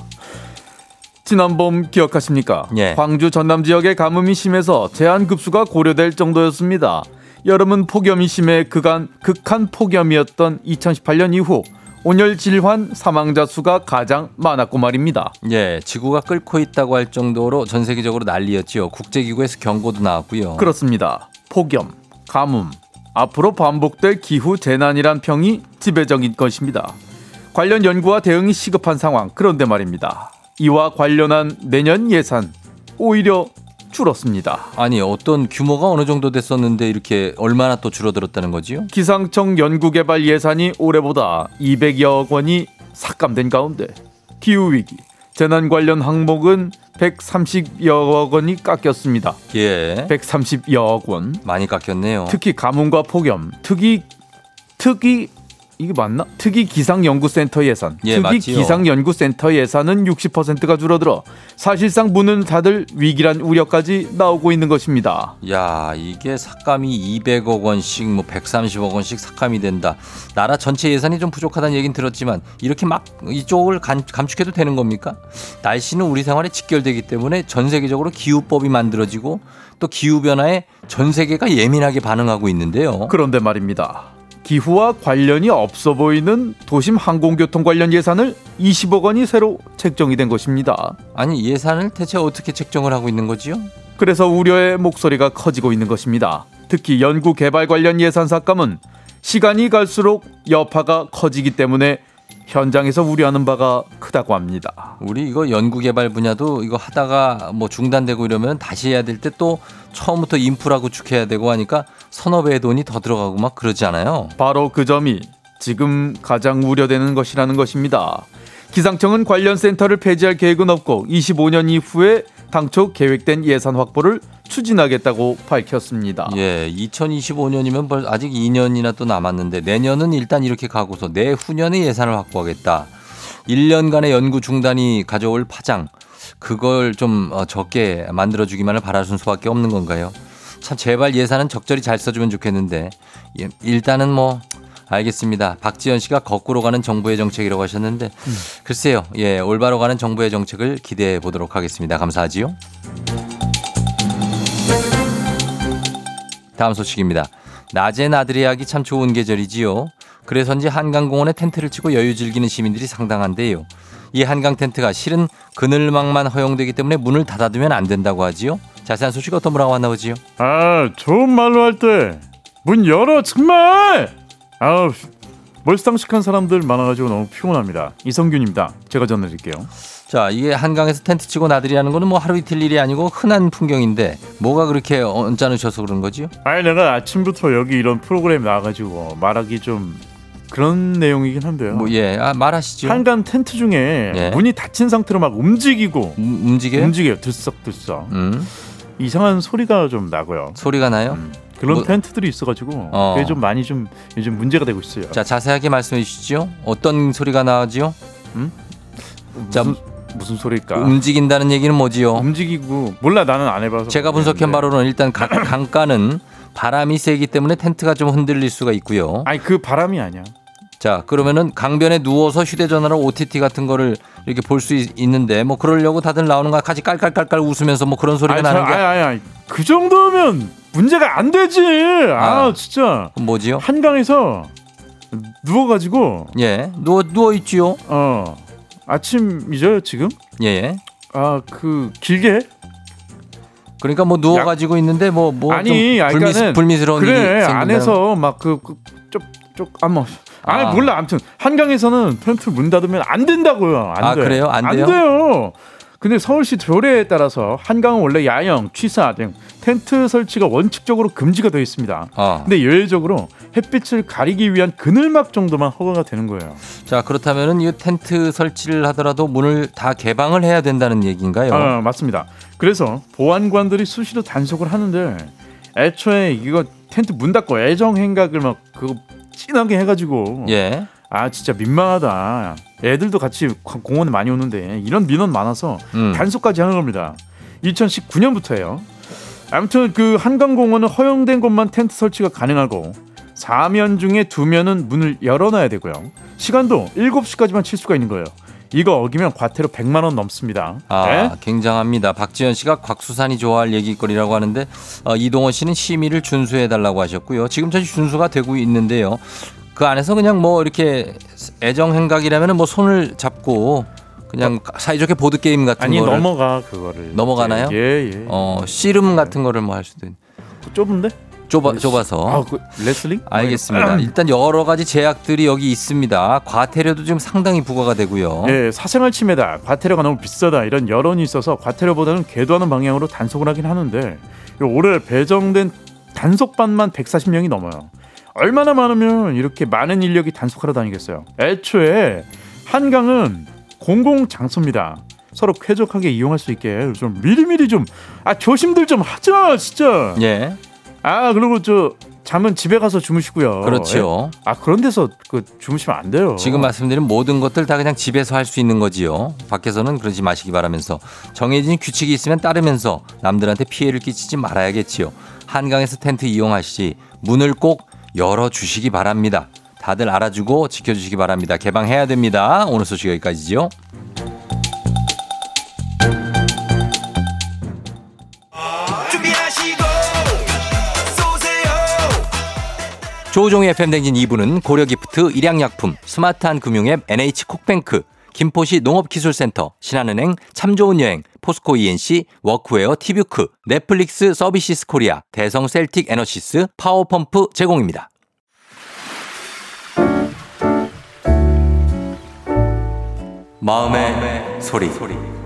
지난 봄 기억하십니까? 예. 광주 전남 지역의 가뭄이 심해서 제한 급수가 고려될 정도였습니다. 여름은 폭염이 심해 그간 극한 폭염이었던 2018년 이후 온열 질환 사망자 수가 가장 많았고 말입니다. 예, 지구가 끓고 있다고 할 정도로 전 세계적으로 난리였지요. 국제기구에서 경고도 나왔고요. 그렇습니다. 폭염, 가뭄, 앞으로 반복될 기후 재난이란 평이 지배적인 것입니다. 관련 연구와 대응이 시급한 상황. 그런데 말입니다. 이와 관련한 내년 예산 오히려 줄었습니다. 아니 어떤 규모가 어느 정도 됐었는데 이렇게 얼마나 또 줄어들었다는 거지요? 기상청 연구개발 예산이 올해보다 200여억 원이 삭감된 가운데 기후위기, 재난 관련 항목은 130여억 원이 깎였습니다. 예, 130여억 원. 많이 깎였네요. 특히 가뭄과 폭염, 특이 특이 이게 맞나? 특이 기상연구센터 예산. 예, 특이 맞지요. 기상연구센터 예산은 60%가 줄어들어 사실상 문은 닫을 위기란 우려까지 나오고 있는 것입니다. 야 이게 삭감이 200억 원씩 뭐 130억 원씩 삭감이 된다. 나라 전체 예산이 좀 부족하다는 얘기는 들었지만 이렇게 막 이쪽을 감, 감축해도 되는 겁니까? 날씨는 우리 생활에 직결되기 때문에 전 세계적으로 기후법이 만들어지고 또 기후 변화에 전 세계가 예민하게 반응하고 있는데요. 그런데 말입니다. 기후와 관련이 없어 보이는 도심 항공교통 관련 예산을 20억 원이 새로 책정이 된 것입니다. 아니 예산을 대체 어떻게 책정을 하고 있는 거지요? 그래서 우려의 목소리가 커지고 있는 것입니다. 특히 연구 개발 관련 예산 삭감은 시간이 갈수록 여파가 커지기 때문에 현장에서 우려하는 바가 크다고 합니다. 우리 이거 연구개발 분야도 이거 하다가 뭐 중단되고 이러면 다시 해야 될 때 또 처음부터 인프라 구축해야 되고 하니까 서너 배의 돈이 더 들어가고 막 그러지 않아요? 바로 그 점이 지금 가장 우려되는 것이라는 것입니다. 기상청은 관련 센터를 폐지할 계획은 없고 25년 이후에 당초 계획된 예산 확보를 추진하겠다고 밝혔습니다. 예, 2025년이면 벌 아직 2년이나 또 남았는데 내년은 일단 이렇게 가고서 내후년에 예산을 확보하겠다. 1년간의 연구 중단이 가져올 파장 그걸 좀 어, 적게 만들어 주기만을 바라는 수밖에 없는 건가요? 참 제발 예산은 적절히 잘 써주면 좋겠는데 예, 일단은 뭐 알겠습니다. 박지현 씨가 거꾸로 가는 정부의 정책이라고 하셨는데 글쎄요, 예 올바로 가는 정부의 정책을 기대해 보도록 하겠습니다. 감사하지요. 다음 소식입니다. 낮에 나들이 하기 참 좋은 계절이지요. 그래서인지 한강공원에 텐트를 치고 여유 즐기는 시민들이 상당한데요. 이 한강 텐트가 실은 그늘망만 허용되기 때문에 문을 닫아두면 안 된다고 하지요. 자세한 소식 어떤 분하고 만나보지요. 아, 좋은 말로 할 때 문 열어 정말. 아우 멀쌍식한 사람들 많아가지고 너무 피곤합니다. 이성균입니다. 제가 전해드릴게요. 자, 이게 한강에서 텐트 치고 나들이 하는 거는 뭐 하루 이틀 일이 아니고 흔한 풍경인데 뭐가 그렇게 언짢으셔서 그런 거지요? 아니 내가 아침부터 여기 이런 프로그램 나와가지고 말하기 좀 그런 내용이긴 한데요. 뭐 예, 아, 말하시죠. 한강 텐트 중에 예. 문이 닫힌 상태로 막 움직이고 음, 움직여요? 움직여요. 들썩들썩 음, 이상한 소리가 좀 나고요. 소리가 나요? 음, 그런 뭐- 텐트들이 있어가지고 어. 그게 좀 많이 좀 요즘 문제가 되고 있어요. 자, 자세하게 말씀해 주시죠. 어떤 소리가 나지요? 자, 무슨, 무슨 소리일까? 움직인다는 얘기는 뭐지요? 움직이고 몰라 나는 안 해봐서 제가 분석한. 바로는 일단 가- 강가는 바람이 세기 때문에 텐트가 좀 흔들릴 수가 있고요. 아니 그 바람이 아니야. 자, 그러면은 강변에 누워서 휴대전화로 OTT 같은 거를 이렇게 볼 수 있는데 뭐 그러려고 다들 나오는 거 같이 깔깔깔깔 웃으면서 뭐 그런 소리가 아니, 나는 저- 게 아니, 아니, 아니. 그 정도면 문제가 안 되지. 아, 아. 진짜 뭐지요? 한강에서 누워가지고 예, 누워 누워 있지요. 어 아침이죠 지금? 예, 예. 아그 길게 그러니까 뭐 누워 가지고 있는데 뭐뭐 아니, 좀 불미, 불미스러운 그래 안에서 막 그쪽쪽안뭐 아니 아. 몰라 아무튼 한강에서는 텐트 문 닫으면 안 된다고요. 안 아, 돼. 그래요? 안 돼요? 돼요. 근데 서울시 조례에 따라서 한강은 원래 야영, 취사 등 텐트 설치가 원칙적으로 금지가 되어 있습니다. 어. 근데 예외적으로 햇빛을 가리기 위한 그늘막 정도만 허가가 되는 거예요. 자, 그렇다면은 이 텐트 설치를 하더라도 문을 다 개방을 해야 된다는 얘기인가요? 아, 맞습니다. 그래서 보안관들이 수시로 단속을 하는데 애초에 이거 텐트 문 닫고 애정 행각을 막 그거 진하게 해가지고 예. 아 진짜 민망하다. 애들도 같이 공- 공원에 많이 오는데 이런 민원 많아서 음. 단속까지 하는 겁니다. 2019년부터예요. 아무튼 그 한강공원은 허용된 곳만 텐트 설치가 가능하고 사면 중에 두 면은 문을 열어놔야 되고요. 시간도 7시까지만 칠 수가 있는 거예요. 이거 어기면 과태료 100만 원 넘습니다. 아, 네? 굉장합니다. 박지현 씨가 곽수산이 좋아할 얘기거리라고 하는데 어, 이동원 씨는 심의를 준수해 달라고 하셨고요. 지금 사실 준수가 되고 있는데요. 그 안에서 그냥 뭐 이렇게 애정 행각이라면 뭐 손을 잡고 그냥 사이좋게 보드 게임 같은 아니 거를 넘어가 그거를 넘어가나요? 예 예. 어 씨름 같은 거를 뭐 할 수도 있. 좁은데? 좁아 좁아서. 아, 그 레슬링? 알겠습니다. 일단 여러 가지 제약들이 여기 있습니다. 과태료도 지금 상당히 부과가 되고요. 예, 사생활 침해다. 과태료가 너무 비싸다. 이런 여론이 있어서 과태료보다는 계도하는 방향으로 단속을 하긴 하는데 올해 배정된 단속반만 140명이 넘어요. 얼마나 많으면 이렇게 많은 인력이 단속하러 다니겠어요. 애초에 한강은 공공 장소입니다. 서로 쾌적하게 이용할 수 있게 좀 미리미리 좀 아 조심들 좀 하자 진짜. 예. 아 그리고 저 잠은 집에 가서 주무시고요. 그렇죠. 예? 아 그런 데서 그 주무시면 안 돼요. 지금 말씀드린 모든 것들 다 그냥 집에서 할 수 있는 거지요. 밖에서는 그러지 마시기 바라면서 정해진 규칙이 있으면 따르면서 남들한테 피해를 끼치지 말아야겠지요. 한강에서 텐트 이용할 시 문을 꼭 열어 주시기 바랍니다. 다들 알아주고 지켜주시기 바랍니다. 개방해야 됩니다. 오늘 소식 여기까지죠. 조우종의 FM댕진 2부는 고려기프트, 일양약품, 스마트한 금융앱 NH콕뱅크, 김포시 농업기술센터, 신한은행, 참 좋은 여행, 포스코 E&C, 워크웨어 티뷰크, 넷플릭스 서비스 코리아, 대성 셀틱 에너시스, 파워펌프 제공입니다. 마음의 소리.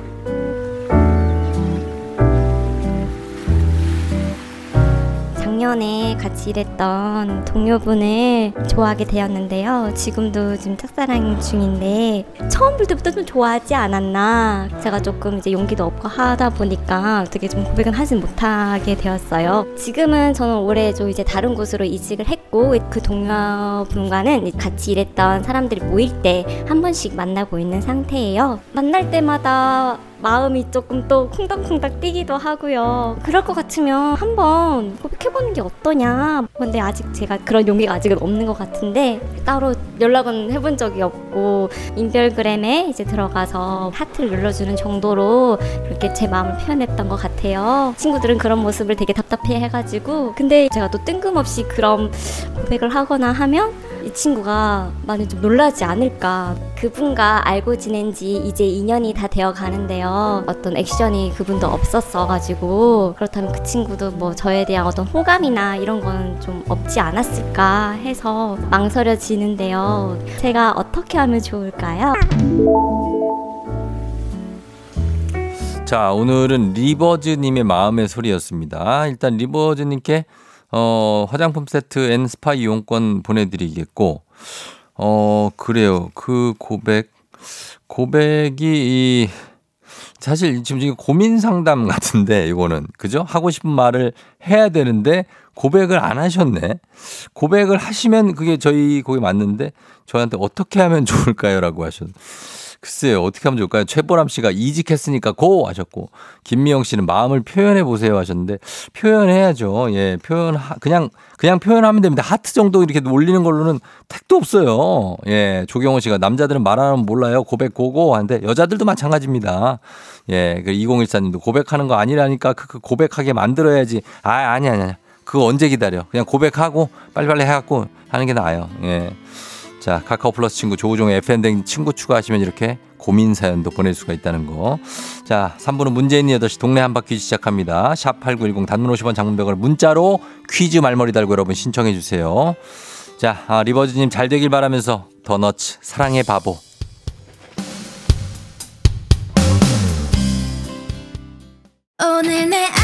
작년에 같이 일했던 동료분을 좋아하게 되었는데요. 지금도 지금 짝사랑 중인데 처음 볼 때부터 좀 좋아하지 않았나. 제가 조금 이제 용기도 없고 하다 보니까 어떻게 좀 고백은 하지 못하게 되었어요. 지금은 저는 올해 좀 이제 다른 곳으로 이직을 했고 그 동료분과는 같이 일했던 사람들이 모일 때 한 번씩 만나고 있는 상태예요. 만날 때마다 마음이 조금 또 쿵닥쿵닥 뛰기도 하고요. 그럴 것 같으면 한번 고백해보는 게 어떠냐. 근데 아직 제가 그런 용기가 아직은 없는 것 같은데 따로 연락은 해본 적이 없고 인별그램에 이제 들어가서 하트를 눌러주는 정도로 그렇게 제 마음을 표현했던 것 같아요. 친구들은 그런 모습을 되게 답답해 해가지고 근데 제가 또 뜬금없이 그런 고백을 하거나 하면 이 친구가 많이 좀 놀라지 않을까. 그분과 알고 지낸 지 이제 2년이 다 되어 가는데요. 어떤 액션이 그분도 없었어가지고 그렇다면 그 친구도 뭐 저에 대한 어떤 호감이나 이런 건 좀 없지 않았을까 해서 망설여지는데요. 제가 어떻게 하면 좋을까요? 자, 오늘은 리버즈님의 마음의 소리였습니다. 일단 리버즈님께 어, 화장품 세트 and 스파 이용권 보내드리겠고, 어, 그래요. 그 고백, 고백이 이, 사실 지금 이게 고민 상담 같은데, 이거는. 그죠? 하고 싶은 말을 해야 되는데, 고백을 안 하셨네. 고백을 하시면 그게 저희 곡이 맞는데, 저한테 어떻게 하면 좋을까요? 라고 하셨 글쎄요, 어떻게 하면 좋을까요? 최보람 씨가 이직했으니까 고! 하셨고, 김미영 씨는 마음을 표현해 보세요 하셨는데, 표현해야죠. 예, 표현, 그냥, 그냥 표현하면 됩니다. 하트 정도 이렇게 올리는 걸로는 택도 없어요. 예, 조경호 씨가 남자들은 말안 하면 몰라요. 고백 고고 하는데, 여자들도 마찬가지입니다. 예, 그 2014님도 고백하는 거 아니라니까 그, 그 고백하게 만들어야지. 아, 아니, 아니, 아니. 그거 언제 기다려. 그냥 고백하고 빨리빨리 해갖고 하는 게 나아요. 예. 자, 카카오 플러스 친구 조우종의 FN댕 친구 추가하시면 이렇게 고민 사연도 보낼 수가 있다는 거. 자, 3부는 문재인 8시 동네 한바 퀴즈 시작합니다. 샵8910 단문 50원 장문백을 문자로 퀴즈 말머리 달고 여러분 신청해 주세요. 자, 아, 리버즈님 잘 되길 바라면서 더너츠 사랑의 바보. 오늘 내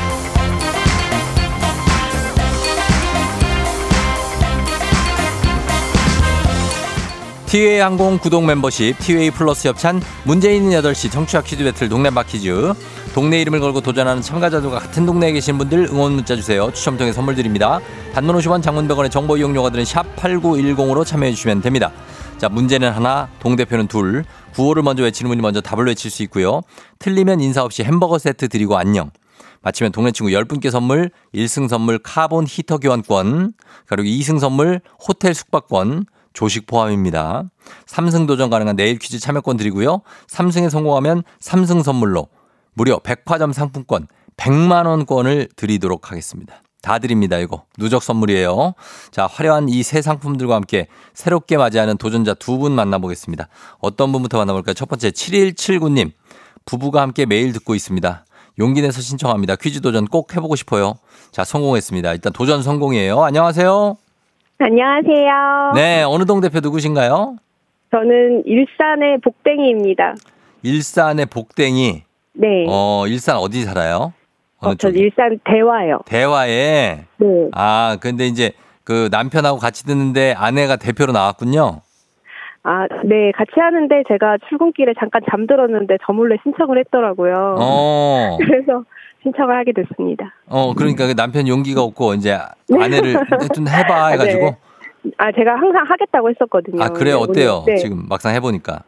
티웨이 항공 구독 멤버십, 티웨이 플러스 협찬, 문제 있는 8시 청취자 퀴즈 배틀 동네 한 바퀴즈. 동네 이름을 걸고 도전하는 참가자들과 같은 동네에 계신 분들 응원 문자 주세요. 추첨 통해 선물 드립니다. 단문 50원 장문 100원의 정보 이용료가 드는 샵 8910으로 참여해 주시면 됩니다. 자, 문제는 하나, 동대표는 둘. 구호를 먼저 외치는 분이 먼저 답을 외칠 수 있고요. 틀리면 인사 없이 햄버거 세트 드리고 안녕. 맞히면 동네 친구 10분께 선물, 1승 선물 카본 히터 교환권, 그리고 2승 선물 호텔 숙박권, 조식 포함입니다. 3승 도전 가능한 내일 퀴즈 참여권 드리고요. 3승에 성공하면 3승 선물로 무려 백화점 상품권 100만 원권을 드리도록 하겠습니다. 다 드립니다, 이거. 누적 선물이에요. 자, 화려한 이새 상품들과 함께 새롭게 맞이하는 도전자 두 분 만나보겠습니다. 어떤 분부터 만나볼까요? 첫 번째, 7179님. 부부가 함께 매일 듣고 있습니다. 용기 내서 신청합니다. 퀴즈 도전 꼭 해보고 싶어요. 자, 성공했습니다. 일단 도전 성공이에요. 안녕하세요. 안녕하세요. 네, 어느 동 대표 누구신가요? 저는 일산의 복댕이입니다. 일산의 복댕이. 네. 어, 일산 어디 살아요? 어느 어, 저? 일산 대화요. 대화에. 네. 아, 근데 이제 그 남편하고 같이 듣는데 아내가 대표로 나왔군요. 아, 네, 같이 하는데 제가 출근길에 잠깐 잠들었는데 저 몰래 신청을 했더라고요. 어. 그래서 신청을 하게 됐습니다. 어, 그러니까 그 남편 용기가 없고 이제 아내를 좀 해봐 해가지고. 아, 제가 항상 하겠다고 했었거든요. 아, 그래요? 근데 어때요? 네. 지금 막상 해보니까.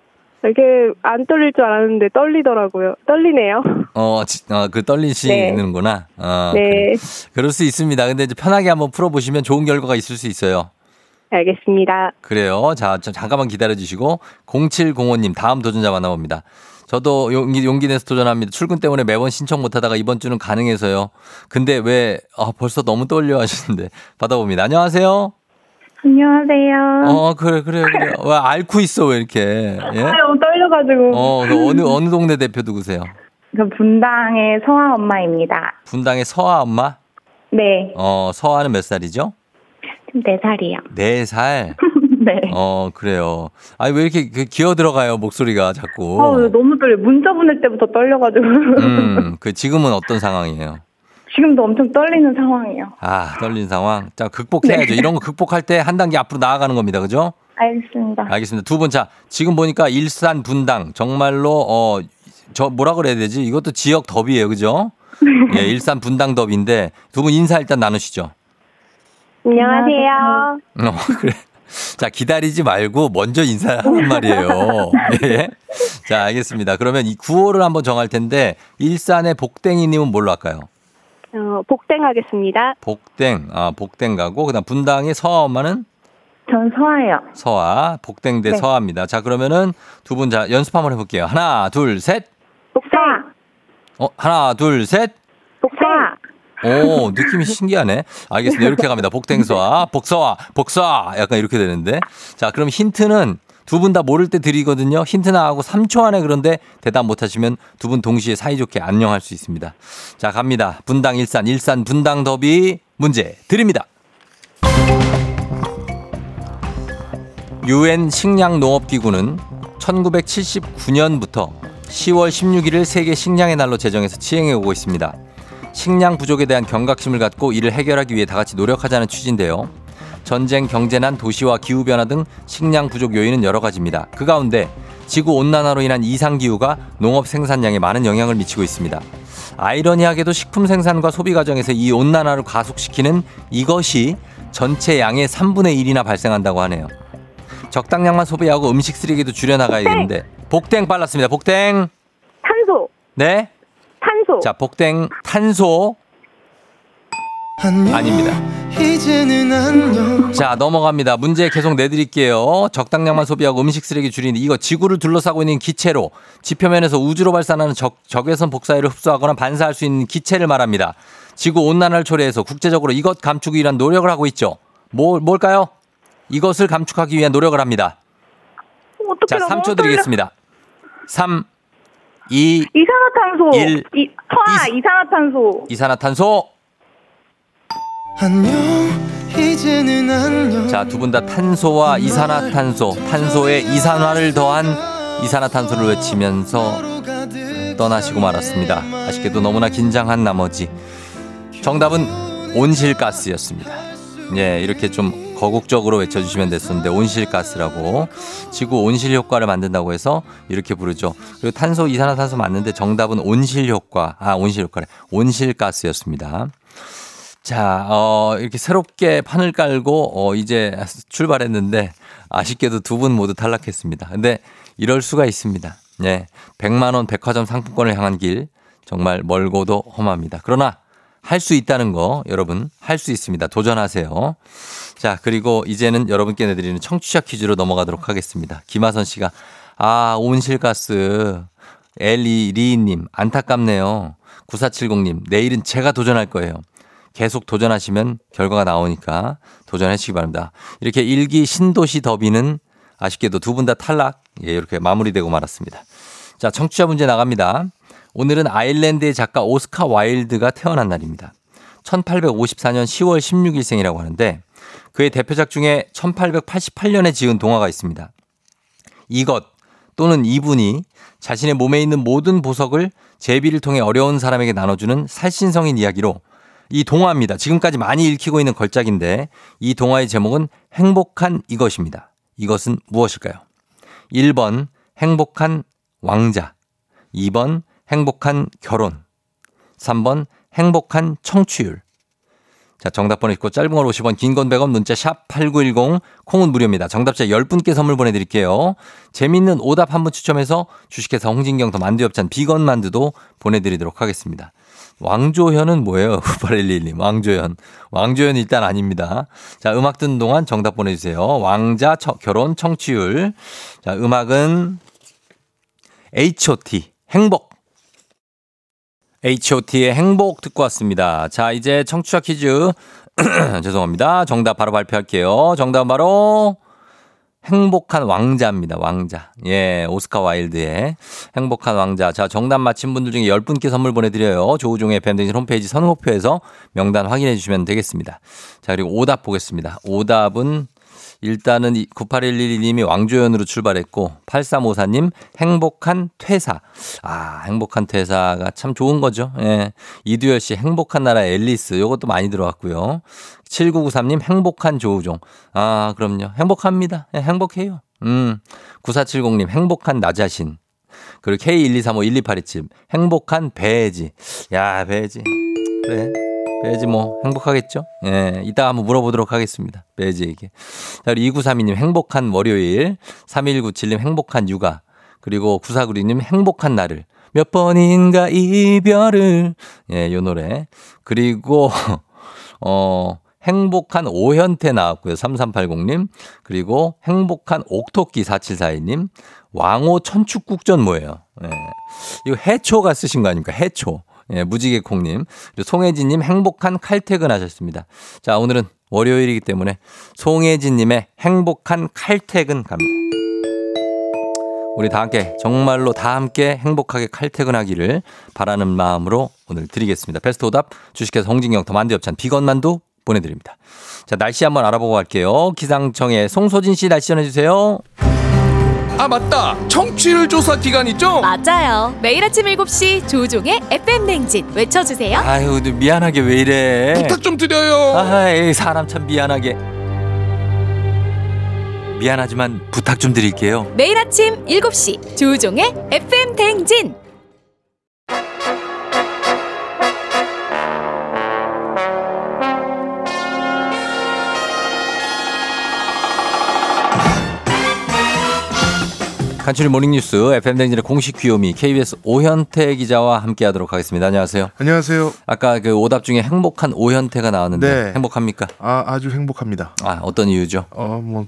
이게 안 떨릴 줄 알았는데 떨리더라고요. 떨리네요. 어, 지- 어, 그 떨리시는구나. 어, 네, 그래. 그럴 수 있습니다. 근데 이제 편하게 한번 풀어보시면 좋은 결과가 있을 수 있어요. 알겠습니다. 그래요. 자, 좀 잠깐만 기다려 주시고 0705님 다음 도전자 만나봅니다. 저도 용기, 용기 내서 도전합니다. 출근 때문에 매번 신청 못 하다가 이번 주는 가능해서요. 근데 왜, 아, 벌써 너무 떨려 하시는데 받아봅니다. 안녕하세요. 안녕하세요. 어, 그래, 그래, 그래. 왜 앓고 있어, 왜 이렇게. 예? 너무 떨려가지고. 어, 그 어느, 어느 동네 대표 누구세요? 저 분당의 성아 엄마입니다. 분당의 서아 엄마? 네, 어, 서아는 몇 살이죠? 지금 4살이요. 네 살. 네. 어, 그래요. 아니, 왜 이렇게 그 기어 들어가요, 목소리가 자꾸. 어, 너무 떨려. 문자 보낼 때부터 떨려가지고. 음, 그 지금은 어떤 상황이에요? 지금도 엄청 떨리는 상황이에요. 아, 떨린 상황. 자, 극복해야죠. 네. 이런 거 극복할 때 한 단계 앞으로 나아가는 겁니다. 그죠? 알겠습니다. 알겠습니다. 두 분, 자, 지금 보니까 일산 분당, 정말로, 어, 저 뭐라 그래야 되지? 이것도 지역 더비예요 그죠? 예, 일산 분당 더비인데 두 분 인사 일단 나누시죠. 안녕하세요. 어, 그래. 자, 기다리지 말고 먼저 인사하란 말이에요. 예. 자, 알겠습니다. 그러면 이 구호를 한번 정할 텐데, 일산의 복댕이님은 뭘로 할까요? 어, 복댕 하겠습니다. 복댕, 아, 복댕 가고, 그 다음 분당의 서아 엄마는 전 서아예요. 서아, 복댕 대 네. 서아입니다. 자, 그러면은 두 분 자, 연습 한번 해볼게요. 하나, 둘, 셋. 복댕. 어, 하나, 둘, 셋. 복댕. 오, 느낌이 신기하네. 알겠습니다. 이렇게 갑니다. 복댕서와 복서와 복서와 약간 이렇게 되는데. 자, 그럼 힌트는 두 분 다 모를 때 드리거든요. 힌트 나하고 3초 안에 그런데 대답 못 하시면 두 분 동시에 사이좋게 안녕할 수 있습니다. 자, 갑니다. 분당 일산 일산 분당 더비 문제 드립니다. 유엔 식량 농업 기구는 1979년부터 10월 16일을 세계 식량의 날로 제정해서 시행해 오고 있습니다. 식량 부족에 대한 경각심을 갖고 이를 해결하기 위해 다 같이 노력하자는 취지인데요. 전쟁, 경제난, 도시와 기후변화 등 식량 부족 요인은 여러 가지입니다. 그 가운데 지구 온난화로 인한 이상 기후가 농업 생산량에 많은 영향을 미치고 있습니다. 아이러니하게도 식품 생산과 소비 과정에서 이 온난화를 가속시키는 이것이 전체 양의 3분의 1이나 발생한다고 하네요. 적당량만 소비하고 음식 쓰레기도 줄여나가야겠는데 복댕 빨랐습니다. 복댕 탄소. 네. 탄소. 자, 복댕 탄소 아닙니다. 이제는 안녕 자, 넘어갑니다. 문제 계속 내드릴게요. 적당량만 소비하고 음식 쓰레기 줄이는 이거 지구를 둘러싸고 있는 기체로 지표면에서 우주로 발산하는 적, 적외선 복사율을 흡수하거나 반사할 수 있는 기체를 말합니다. 지구 온난화를 초래해서 국제적으로 이것 감추기 위한 노력을 하고 있죠. 뭐, 뭘까요? 이것을 감축하기 위한 노력을 합니다. 자, 3초 드리겠습니다. 3, 2, 이산화탄소. 일. 이, 서아 이- 이산화탄소. 이산화탄소. 안녕 이제는 안녕 자, 두 분 다 탄소와 이산화탄소, 탄소에 이산화를 더한 이산화탄소를 외치면서 떠나시고 말았습니다. 아쉽게도 너무나 긴장한 나머지 정답은 온실가스였습니다. 예, 이렇게 좀 거국적으로 외쳐주시면 됐었는데 온실가스라고 지구 온실 효과를 만든다고 해서 이렇게 부르죠. 그리고 탄소, 이산화탄소 맞는데 정답은 온실 효과, 아 온실 효과래, 온실가스였습니다. 자, 어, 이렇게 새롭게 판을 깔고, 어, 이제 출발했는데, 아쉽게도 두 분 모두 탈락했습니다. 근데 이럴 수가 있습니다. 예. 100만원 백화점 상품권을 향한 길, 정말 멀고도 험합니다. 그러나, 할 수 있다는 거, 여러분, 할 수 있습니다. 도전하세요. 자, 그리고 이제는 여러분께 내드리는 청취자 퀴즈로 넘어가도록 하겠습니다. 김하선 씨가, 아, 온실가스. 엘리 리님, 안타깝네요. 9470님, 내일은 제가 도전할 거예요. 계속 도전하시면 결과가 나오니까 도전하시기 바랍니다. 이렇게 일기 신도시 더비는 아쉽게도 두 분 다 탈락. 예, 이렇게 마무리되고 말았습니다. 자, 청취자 문제 나갑니다. 오늘은 아일랜드의 작가 오스카 와일드가 태어난 날입니다. 1854년 10월 16일 생이라고 하는데 그의 대표작 중에 1888년에 지은 동화가 있습니다. 이것 또는 이분이 자신의 몸에 있는 모든 보석을 제비를 통해 어려운 사람에게 나눠주는 살신성인 이야기로 이 동화입니다. 지금까지 많이 읽히고 있는 걸작인데 이 동화의 제목은 행복한 이것입니다. 이것은 무엇일까요? 1번 행복한 왕자 2번 행복한 결혼 3번 행복한 청취율 자, 정답 보내주고 짧은 걸 50원, 긴 건 100원, 문자 샵 8910, 콩은 무료입니다. 정답자 10분께 선물 보내드릴게요. 재밌는 오답 한 분 추첨해서 주식회사 홍진경 더 만두엽찬 비건 만두도 보내드리도록 하겠습니다. 왕조현은 뭐예요? 9811님, 왕조현. 왕조현 일단 아닙니다. 자, 음악 듣는 동안 정답 보내주세요. 왕자, 처- 결혼, 청취율. 자, 음악은 H.O.T. 행복. H.O.T의 행복 듣고 왔습니다. 자, 이제 청취자 퀴즈. 죄송합니다. 정답 바로 발표할게요. 정답은 바로 행복한 왕자입니다. 왕자. 예, 오스카 와일드의 행복한 왕자. 자, 정답 맞힌 분들 중에 10분께 선물 보내드려요. 조우종의 팬데믹 홈페이지 선곡표에서 명단 확인해 주시면 되겠습니다. 자, 그리고 오답 보겠습니다. 오답은 일단은 9811님이 왕조연으로 출발했고 8354님 행복한 퇴사. 아, 행복한 퇴사가 참 좋은 거죠. 예. 이두열 씨 행복한 나라 앨리스 요것도 많이 들어왔고요. 7993님 행복한 조우종. 아, 그럼요. 행복합니다. 예, 행복해요. 음. 9470님 행복한 나 자신. 그리고 K123512827 행복한 배지. 야, 배지. 그래. 배지 뭐 행복하겠죠? 예, 이따 한번 물어보도록 하겠습니다. 배지에게. 자, 그리고 2932님 행복한 월요일, 3197님 행복한 육아, 그리고 9496님 행복한 날을 몇 번인가 이별을 예, 요 노래. 그리고 어 행복한 오현태 나왔고요. 3380님. 그리고 행복한 옥토끼 4742님. 왕호 천축국전 뭐예요? 예. 이거 해초가 쓰신 거 아닙니까? 해초. 예, 무지개 콩님. 그리고 송혜진님 행복한 칼퇴근 하셨습니다. 자, 오늘은 월요일이기 때문에 송혜진님의 행복한 칼퇴근 갑니다. 우리 다 함께 정말로 다 함께 행복하게 칼퇴근하기를 바라는 마음으로 오늘 드리겠습니다. 베스트 오답 주식회사 홍진경 더 만두엽찬 비건만두 보내드립니다. 자 날씨 한번 알아보고 갈게요. 기상청의 송소진 씨 날씨 전해주세요. 아 맞다 청취율 조사 기간 있죠? 맞아요. 매일 아침 7시 조종의 FM 냉진 외쳐주세요. 아유 미안하게 왜 이래. 부탁 좀 드려요 아이 사람 참 미안하게. 미안하지만 부탁 좀 드릴게요. 매일 아침 7시 조종의 FM 냉진. 간추리 모닝뉴스 FM 댕진의 공식 귀요미 KBS 오현태 기자와 함께하도록 하겠습니다. 안녕하세요. 안녕하세요. 아까 그 오답 중에 행복한 오현태가 나왔는데 네. 행복합니까? 아, 아주 행복합니다. 아 어떤 이유죠? 어, 뭐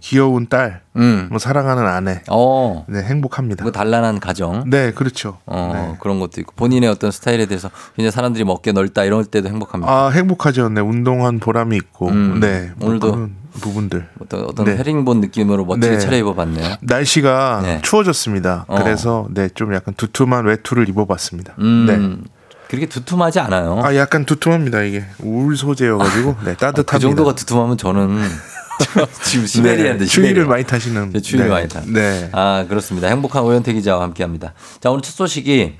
귀여운 딸, 음. 뭐 사랑하는 아내. 어. 네, 행복합니다. 그 단란한 가정. 네, 그렇죠. 어, 네. 그런 것도 있고 본인의 어떤 스타일에 대해서 굉장히 사람들이 먹게 넓다 이럴 때도 행복합니다. 아, 행복하죠. 네, 운동한 보람이 있고. 음. 네. 뭐 오늘도 부분들. 어떤 어떤 네. 헤링본 느낌으로 멋지게 네. 차려입어봤네요. 날씨가 네. 추워졌습니다. 어. 그래서 네, 좀 약간 두툼한 외투를 입어봤습니다. 음, 네. 그렇게 두툼하지 않아요. 아, 약간 두툼합니다. 이게 울 소재여가지고 네, 따뜻합니다. 그 정도가 두툼하면 저는 지금 시베리아인데 네, 추위를 시베리아. 많이 타시는. 네, 추위를 네. 많이 타. 네. 아 그렇습니다. 행복한 오현태 기자와 함께합니다. 자 오늘 첫 소식이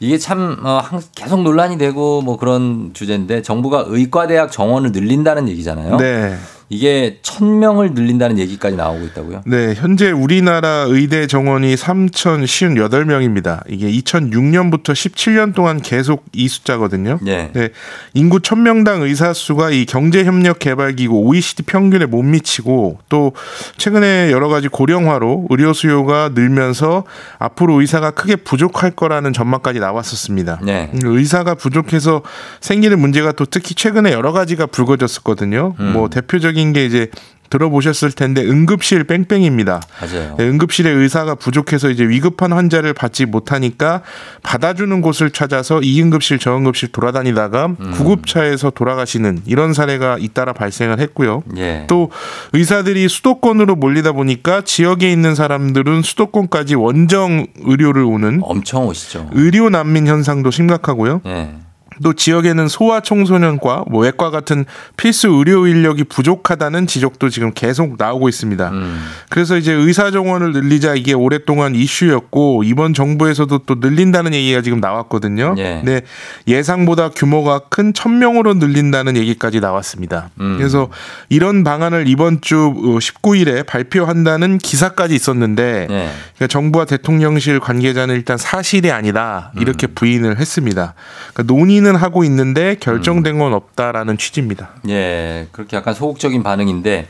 이게 참 어, 항- 계속 논란이 되고 뭐 그런 주제인데 정부가 의과대학 정원을 늘린다는 얘기잖아요. 네. 이게 천 명을 늘린다는 얘기까지 나오고 있다고요. 네, 현재 우리나라 의대 정원이 3,058명입니다. 이게 2006년부터 17년 동안 계속 이 숫자거든요. 예. 네, 인구 1,000명당 의사 수가 이 경제협력개발기구 OECD 평균에 못 미치고 또 최근에 여러 가지 고령화로 의료 수요가 늘면서 앞으로 의사가 크게 부족할 거라는 전망까지 나왔었습니다. 네. 음, 의사가 부족해서 생기는 문제가 또 특히 최근에 여러 가지가 불거졌었거든요. 음. 뭐 대표적인 게 이제 들어보셨을 텐데 응급실 뺑뺑입니다. 맞아요. 네, 응급실에 의사가 부족해서 이제 위급한 환자를 받지 못하니까 받아주는 곳을 찾아서 이 응급실 저 응급실 돌아다니다가 음. 구급차에서 돌아가시는 이런 사례가 잇따라 발생을 했고요. 예. 또 의사들이 수도권으로 몰리다 보니까 지역에 있는 사람들은 수도권까지 원정 의료를 오는 엄청 오시죠. 의료 난민 현상도 심각하고요. 예. 또 지역에는 소아 청소년과 뭐 외과 같은 필수 의료 인력이 부족하다는 지적도 지금 계속 나오고 있습니다. 음. 그래서 이제 의사 정원을 늘리자 이게 오랫동안 이슈였고 이번 정부에서도 또 늘린다는 얘기가 지금 나왔거든요. 예. 네. 예상보다 규모가 큰 1000명으로 늘린다는 얘기까지 나왔습니다. 음. 그래서 이런 방안을 이번 주 19일에 발표한다는 기사까지 있었는데 예. 그러니까 정부와 대통령실 관계자는 일단 사실이 아니다 이렇게 부인을 했습니다. 그러니까 논의 는 하고 있는데 결정된 건 없다라는 취지입니다. 예, 그렇게 약간 소극적인 반응인데,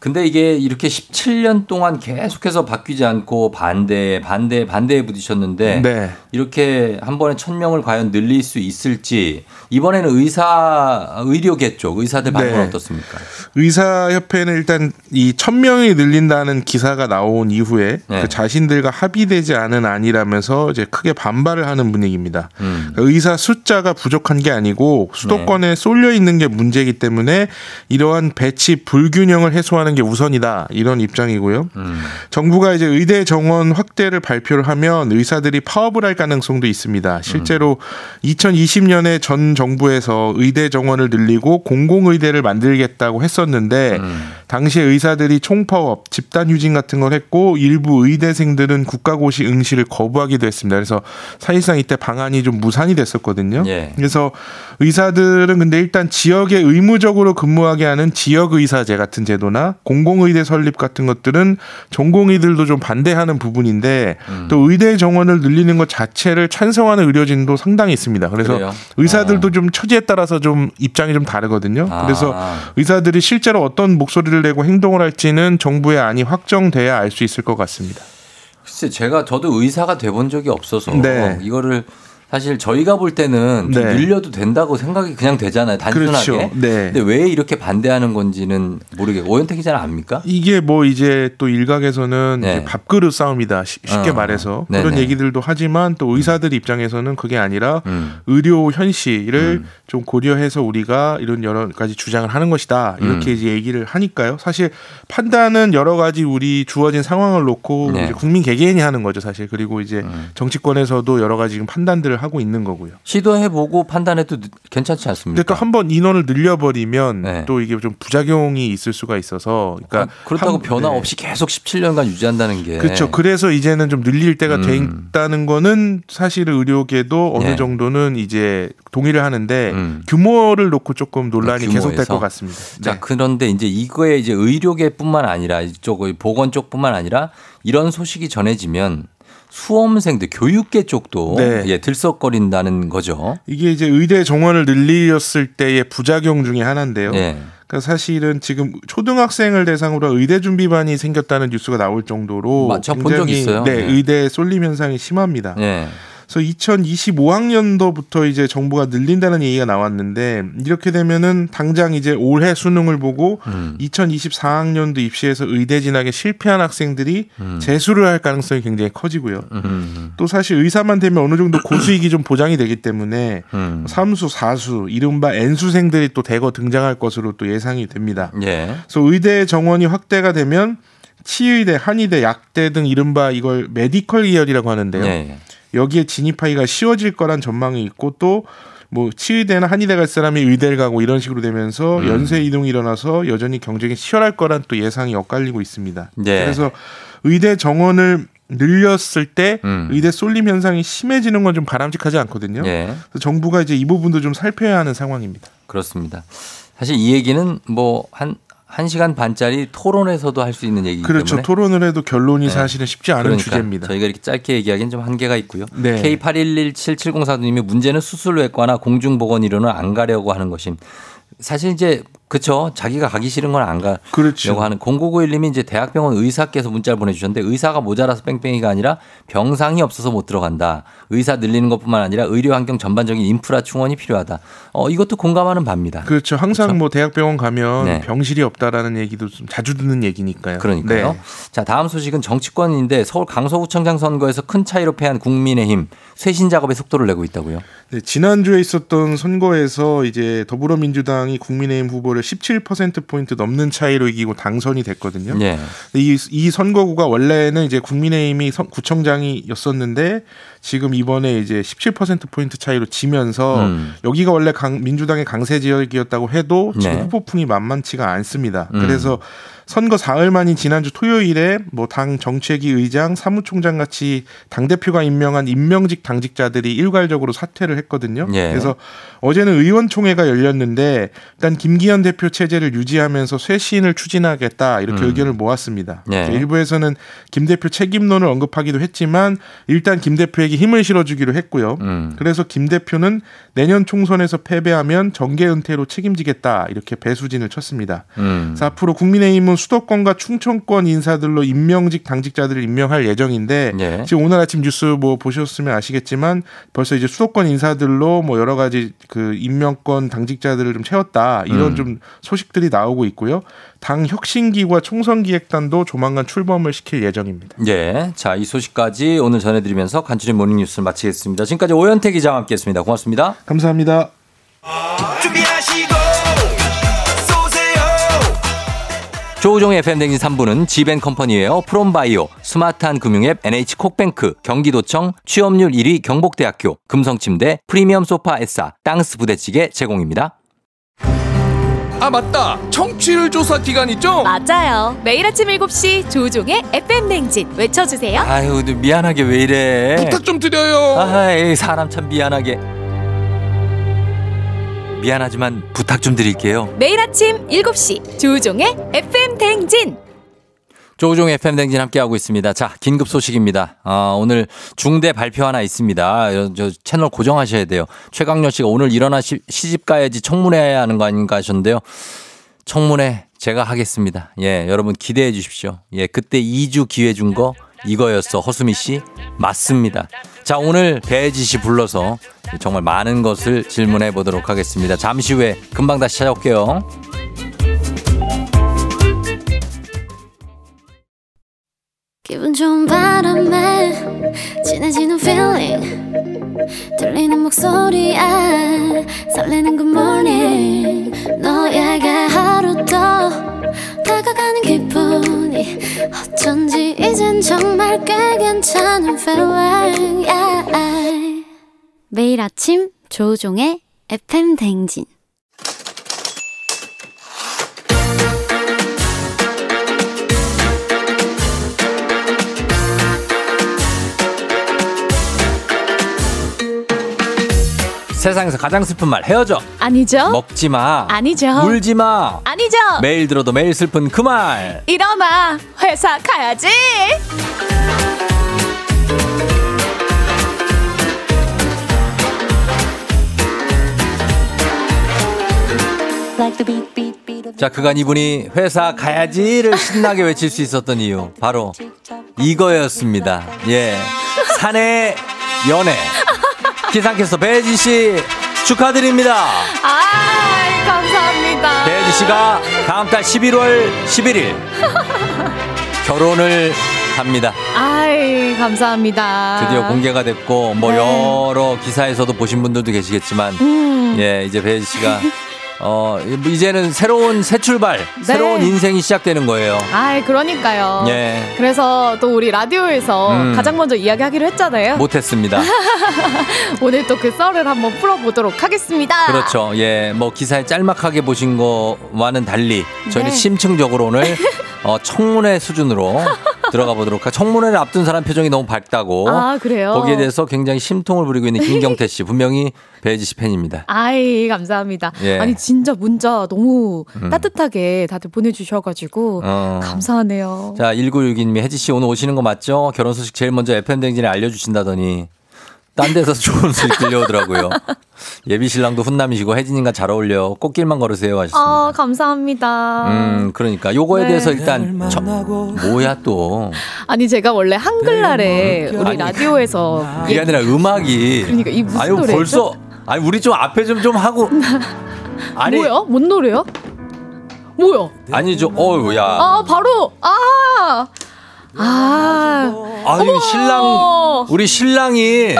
근데 이게 이렇게 17년 동안 계속해서 바뀌지 않고 반대, 반대, 반대에 부딪혔는데, 네. 이렇게 한 번에 천 명을 과연 늘릴 수 있을지, 이번에는 의사, 의료계 쪽, 의사들 반응은 네. 어떻습니까? 의사협회는 일단 이 천 명이 늘린다는 기사가 나온 이후에 네. 그 자신들과 합의되지 않은 안이라면서 이제 크게 반발을 하는 분위기입니다. 음. 그러니까 의사 숫자가 부족한 게 아니고 수도권에 쏠려 있는 게 문제이기 때문에 이러한 배치 불균형을 해소하는 하는 게 우선이다 이런 입장이고요. 음. 정부가 이제 의대 정원 확대를 발표를 하면 의사들이 파업을 할 가능성도 있습니다. 실제로 2020년에 전 정부에서 의대 정원을 늘리고 공공의대를 만들겠다고 했었는데 음. 당시에 의사들이 총파업, 집단 휴진 같은 걸 했고 일부 의대생들은 국가고시 응시를 거부하기도 했습니다. 그래서 사실상 이때 방안이 좀 무산이 됐었거든요. 예. 그래서 의사들은 근데 일단 지역에 의무적으로 근무하게 하는 지역 의사제 같은 제도나 공공의대 설립 같은 것들은 전공의들도 좀 반대하는 부분인데 음. 또 의대 정원을 늘리는 것 자체를 찬성하는 의료진도 상당히 있습니다. 그래서 그래요? 의사들도 좀 처지에 따라서 좀 입장이 좀 다르거든요. 아. 그래서 의사들이 실제로 어떤 목소리를 내고 행동을 할지는 정부의 안이 확정돼야 알 수 있을 것 같습니다. 글쎄 제가 저도 의사가 돼본 적이 없어서 네. 이거를 사실 저희가 볼 때는 좀 네. 늘려도 된다고 생각이 그냥 되잖아요. 단순하게. 그렇죠. 네. 근데 왜 이렇게 반대하는 건지는 모르겠고 오현택 기자는 압니까? 이게 뭐 이제 또 일각에서는 네. 이제 밥그릇 싸움이다 쉬- 쉽게 어. 말해서 네네. 그런 얘기들도 하지만 또 의사들 입장에서는 그게 아니라 음. 의료 현실을 좀 고려해서 우리가 이런 여러 가지 주장을 하는 것이다 이렇게 음. 이제 얘기를 하니까요. 사실 판단은 여러 가지 우리 주어진 상황을 놓고 네. 음. 국민 개개인이 하는 거죠 사실 그리고 이제 정치권에서도 여러 가지 판단들을 하고 있는 거고요. 시도해보고 판단해도 늦- 괜찮지 않습니까? 근데 또한번 인원을 늘려버리면 네. 또 이게 좀 부작용이 있을 수가 있어서 그러니까 그렇다고 한- 변화 네. 없이 계속 17년간 유지한다는 게 그렇죠. 그래서 이제는 좀 늘릴 때가 음. 됐다는 거는 사실은 의료계도 어느 네. 정도는 이제 동의를 하는데 음. 규모를 놓고 조금 논란이 규모에서. 계속될 것 같습니다. 자, 네. 그런데 이제 이거에 이제 의료계뿐만 아니라 이쪽 보건 쪽뿐만 아니라 이런 소식이 전해지면 수험생들 교육계 쪽도 네. 예, 들썩거린다는 거죠. 이게 이제 의대 정원을 늘렸을 때의 부작용 중에 하나인데요. 예. 그러니까 사실은 지금 초등학생을 대상으로 의대 준비반이 생겼다는 뉴스가 나올 정도로 맞죠. 본 적이 있어요. 네, 네. 의대 쏠림 현상이 심합니다. 예. 그래서 2025학년도부터 이제 정부가 늘린다는 얘기가 나왔는데 이렇게 되면은 당장 이제 올해 수능을 보고 음. 2024학년도 입시에서 의대 진학에 실패한 학생들이 음. 재수를 할 가능성이 굉장히 커지고요. 음. 또 사실 의사만 되면 어느 정도 고수익이 좀 보장이 되기 때문에 음. 삼수, 사수, 이른바 N수생들이 또 대거 등장할 것으로 또 예상이 됩니다. 예. 그래서 의대 정원이 확대가 되면 치의대, 한의대, 약대 등 이른바 이걸 메디컬 계열이라고 하는데요. 예. 여기에 진입하기가 쉬워질 거란 전망이 있고 또 뭐 치의대나 한의대 갈 사람이 의대를 가고 이런 식으로 되면서 음. 연쇄 이동이 일어나서 여전히 경쟁이 치열할 거란 또 예상이 엇갈리고 있습니다. 네. 그래서 의대 정원을 늘렸을 때 음. 의대 쏠림 현상이 심해지는 건 좀 바람직하지 않거든요. 예. 그래서 정부가 이제 이 부분도 좀 살펴야 하는 상황입니다. 그렇습니다. 사실 이 얘기는 뭐 한 한 시간 반짜리 토론에서도 할 수 있는 얘기이기 그렇죠. 때문에 토론을 해도 결론이 네. 사실은 쉽지 않은 그러니까 주제입니다. 저희가 이렇게 짧게 얘기하기는 좀 한계가 있고요. 네. K811770사님이 문제는 수술외과나 공중보건의료는 안 가려고 하는 것임. 사실 이제 그쵸 자기가 가기 싫은 건 안 가려고 그렇죠. 하는 0991님이 이제 대학병원 의사께서 문자를 보내주셨는데 의사가 모자라서 뺑뺑이가 아니라 병상이 없어서 못 들어간다. 의사 늘리는 것뿐만 아니라 의료 환경 전반적인 인프라 충원이 필요하다. 어 이것도 공감하는 바입니다. 그렇죠. 항상 뭐 대학병원 가면 네. 병실이 없다라는 얘기도 좀 자주 듣는 얘기니까요. 그러니까요. 네. 자, 다음 소식은 정치권인데 서울 강서구청장 선거에서 큰 차이로 패한 국민의힘 쇄신 작업에 속도를 내고 있다고요. 네, 지난주에 있었던 선거에서 이제 더불어민주당이 국민의힘 후보를 17%포인트 넘는 차이로 이기고 당선이 됐거든요. 예. 근데 이, 이 선거구가 원래는 이제 국민의힘이 선- 구청장이었었는데 지금 이번에 이제 17%포인트 차이로 지면서 음. 여기가 원래 강, 민주당의 강세 지역이었다고 해도 지금 네. 후보풍이 만만치가 않습니다. 음. 그래서 선거 사흘 만인 지난주 토요일에 뭐 당 정책위 의장, 사무총장 같이 당 대표가 임명한 임명직 당직자들이 일괄적으로 사퇴를 했거든요. 예. 그래서 어제는 의원총회가 열렸는데 일단 김기현 대표 체제를 유지하면서 쇄신을 추진하겠다 이렇게 음. 의견을 모았습니다. 예. 일부에서는 김 대표 책임론을 언급하기도 했지만 일단 김 대표에게 힘을 실어주기로 했고요. 음. 그래서 김 대표는 내년 총선에서 패배하면 정계 은퇴로 책임지겠다 이렇게 배수진을 쳤습니다. 음. 그래서 앞으로 국민의힘은 수도권과 충청권 인사들로 임명직 당직자들을 임명할 예정인데 예. 지금 오늘 아침 뉴스 뭐 보셨으면 아시겠지만 벌써 이제 수도권 인사들로 뭐 여러 가지 그 임명권 당직자들을 좀 채웠다 이런 음. 좀 소식들이 나오고 있고요. 당 혁신기구와 총선기획단도 조만간 출범을 시킬 예정입니다. 예. 자, 이 소식까지 오늘 전해드리면서 간추린 모닝뉴스를 마치겠습니다. 지금까지 오현태 기자와 함께했습니다. 고맙습니다. 조우종의 FM댕진 3부는 지벤컴퍼니웨어 프롬바이오 스마트한 금융앱 NH콕뱅크 경기도청 취업률 1위 경복대학교 금성침대 프리미엄 소파 에싸 땅스 부대찌개 제공입니다. 아 맞다 청취율 조사 기간 있죠? 맞아요. 매일 아침 7시 조종의 FM 냉진 외쳐주세요. 아유 미안하게 왜 이래 부탁 좀 드려요 아이 사람 참 미안하게 미안하지만 부탁 좀 드릴게요 매일 아침 7시 조종의 FM 냉진. 조우종 FM 댕진 함께하고 있습니다. 자, 긴급 소식입니다. 아, 오늘 중대 발표 하나 있습니다. 저, 저 채널 고정하셔야 돼요. 최강렬 씨가 오늘 일어나 시, 시집 가야지 청문회 해야 하는 거 아닌가 하셨는데요. 청문회 제가 하겠습니다. 예, 여러분 기대해 주십시오. 예, 그때 2주 기회 준 거 이거였어. 허수미 씨. 맞습니다. 자, 오늘 배지 씨 불러서 정말 많은 것을 질문해 보도록 하겠습니다. 잠시 후에 금방 다시 찾아올게요. 기분 좋은 바람에 진해지는 feeling 들리는 목소리에 설레는 good morning 너에게 어쩐지 이젠 정말 꽤 괜찮은 feeling yeah. 매일 아침 조종의 FM 댕진 세상에서 가장 슬픈 말 헤어져. 아니죠? 먹지 마. 아니죠. 울지 마. 아니죠. 매일 들어도 매일 슬픈 그 말. 일어나 회사 가야지. 자, 그간 이분이 회사 가야지를 신나게 외칠 수 있었던 이유. 바로 이거였습니다. 예. 사내 연애. 기상캐스터 배지 씨 축하드립니다. 아, 감사합니다. 배지 씨가 다음 달 11월 11일 결혼을 합니다. 아이, 감사합니다. 드디어 공개가 됐고 뭐 네. 여러 기사에서도 보신 분들도 계시겠지만 음. 예 이제 배지 씨가 어 이제는 새로운 새 출발 네. 새로운 인생이 시작되는 거예요. 아이, 그러니까요. 예. 그래서 또 우리 라디오에서 음. 가장 먼저 이야기하기로 했잖아요. 못했습니다. 오늘 또 그 썰을 한번 풀어보도록 하겠습니다. 그렇죠. 예, 뭐 기사에 짤막하게 보신 거와는 달리 저희는 네. 심층적으로 오늘 어, 청문회 수준으로 들어가 보도록 하. 청문회를 앞둔 사람 표정이 너무 밝다고. 아, 그래요? 거기에 대해서 굉장히 심통을 부리고 있는 김경태 씨 분명히 배지 씨 팬입니다. 아이, 감사합니다. 예. 아니, 진짜 문자 너무 음. 따뜻하게 다들 보내주셔가지고 어. 감사하네요. 자, 1962님이 혜지 씨 오늘 오시는 거 맞죠? 결혼 소식 제일 먼저 FM 댕진에 알려주신다더니 딴 데서 좋은 소식 들려오더라고요. 예비 신랑도 훈남이시고 혜진님과 잘 어울려. 꽃길만 걸으세요 하셨습니다. 아, 감사합니다. 음, 그러니까 요거에 네. 대해서 일단 저, 뭐야 또 아니, 제가 원래 한글날에 우리 아니, 라디오에서 그게 아니라 음악이 그러니까 이 무슨 아유 노래죠? 벌써 아니 우리 좀 앞에 좀좀 하고 아니 뭐야? 뭔 노래야? 뭐야? 아니 저 어우 야 아, 바로 아. 아. 아 유 신랑 우리 신랑이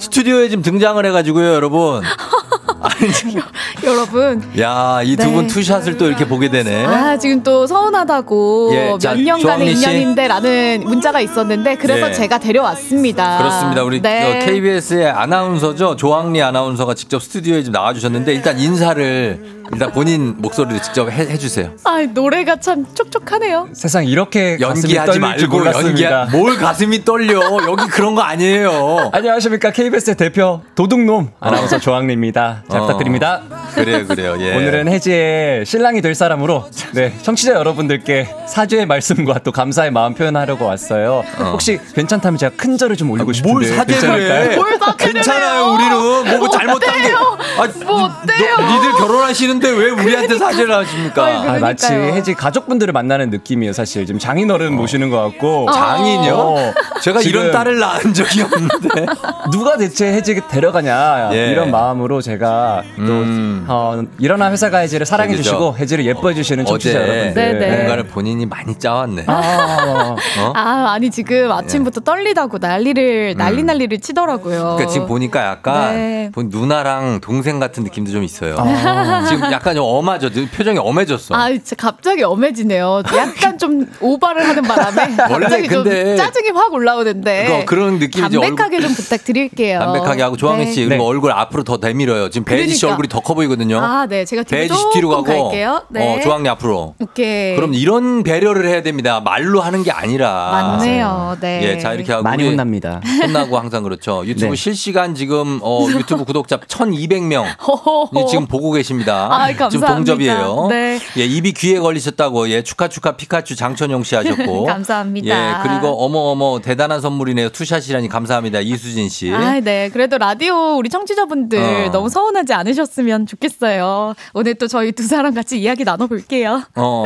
스튜디오에 지금 등장을 해가지고요 여러분 여러분. 야 이 두분 네. 투샷을 또 이렇게 보게 되네 아, 지금 또 서운하다고 예, 자, 몇 년간의 조항미 씨. 인연인데 라는 문자가 있었는데 그래서 네. 제가 데려왔습니다. 그렇습니다. 우리 네. 어, KBS의 아나운서죠. 조항리 아나운서가 직접 스튜디오에 좀 나와 주셨는데 일단 인사를 일단 본인 목소리로 직접 해, 해주세요. 아, 노래가 참 촉촉하네요. 세상 이렇게 연기하지 말고. 연기 뭘 가슴이 떨려 여기 그런 거 아니에요. 안녕하십니까 KBS 대표 도둑놈 아나운서 조항리입니다. 잘 어. 부탁드립니다. 그래요, 그래요. 예. 오늘은 혜지의 신랑이 될 사람으로 네 청취자 여러분들께 사죄의 말씀과 또 감사의 마음 표현하려고 왔어요. 혹시 괜찮다면 제가 큰 절을 좀 올리고 싶은데 뭘 사죄를? 해? 뭘 괜찮아요, 우리는. 뭐 잘못한 게. 아, 뭐 어때요? 니들 결혼하시는 데 왜 우리한테 사죄를 하십니까? 아, 마치 혜지 가족분들을 만나는 느낌이에요, 사실. 지금 장인어른 모시는 것 같고. 장인요? 어, 제가 이런 딸을 낳은 적이 없는데. 누가 대체 해지 데려가냐 예. 이런 마음으로 제가 또 음. 어, 일어나 회사 가 해지를 사랑해 그죠. 주시고 해지를 예뻐해 주시는 청취자 어제 여러분들. 네, 네. 뭔가를 본인이 많이 짜왔네. 아, 어? 아, 아니 지금 아침부터 떨리다고 난리를 난리 난리를 치더라고요. 음. 그러니까 지금 보니까 약간 네. 본 누나랑 동생 같은 느낌도 좀 있어요. 아. 지금 약간 좀 엄하죠. 표정이 엄해졌어. 아, 진짜 갑자기 엄해지네요. 약간 좀 오바를 하는 바람에 원래 갑자기 근데 좀 짜증이 확 올라오는데 그거 그런 느낌이지. 담백하게 좀 부탁드릴게요. 담백하게 하고 조항희 씨 네. 그리고 얼굴 앞으로 더 내밀어요. 지금 배지 씨 그러니까. 얼굴이 더 커 보이거든요. 아, 네, 제가 뒤로 배지 씨 뒤로 가고 갈게요. 네. 어, 조항희 앞으로. 오케이. 그럼 이런 배려를 해야 됩니다. 말로 하는 게 아니라. 맞네요. 네. 예, 자 이렇게 하고 많이 혼납니다. 혼나고 항상 그렇죠. 유튜브 네. 실시간 지금 어, 유튜브 구독자 1,200명 호호호. 지금 보고 계십니다. 아이, 지금 감사합니다. 동접이에요. 네. 예, 입이 귀에 걸리셨다고 예, 축하 축하 피카츄 장천용 씨 하셨고. 감사합니다. 예, 그리고 어머 어머 대단한 선물이네요. two shot이라니 감사합니다. 이수진 씨. 아, 네. 그래도 라디오 우리 청취자분들 어. 너무 서운하지 않으셨으면 좋겠어요. 오늘 또 저희 두 사람 같이 이야기 나눠 볼게요. 어,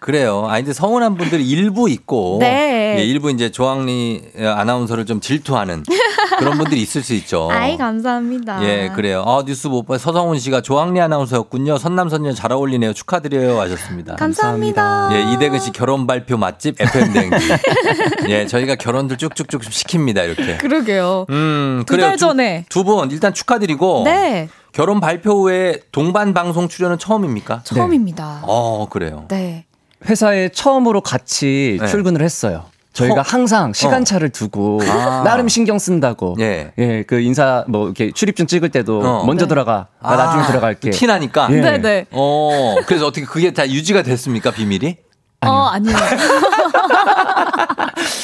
그래요. 아, 근데 서운한 분들이 일부 있고. 네. 예, 일부 이제 조항리 아나운서를 좀 질투하는 그런 분들이 있을 수 있죠. 아이, 감사합니다. 예, 그래요. 아, 뉴스 못 봐. 서성훈 씨가 조항리 아나운서였군요. 선남 선녀 잘 어울리네요. 축하드려요. 하셨습니다. 감사합니다. 예, 이대근 씨 결혼 발표 맛집 FM 댕지. 예, 저희가 결혼들 쭉쭉쭉 시킵니다. 이렇게. 그러게요. 음, 두 그래요. 달 전에. 두 분 일단 축하드리고. 네. 결혼 발표 후에 동반 방송 출연은 처음입니까? 처음입니다. 어, 그래요. 네. 회사에 처음으로 같이 네. 출근을 했어요. 저희가 어. 항상 시간차를 두고 아. 나름 신경 쓴다고. 예. 예, 그 인사 뭐 이렇게 출입증 찍을 때도 어. 먼저 네. 들어가. 나 나중에 들어갈게. 티 나니까. 예. 네네. 어, 그래서 어떻게 그게 다 유지가 됐습니까? 비밀이? 어, 아니요.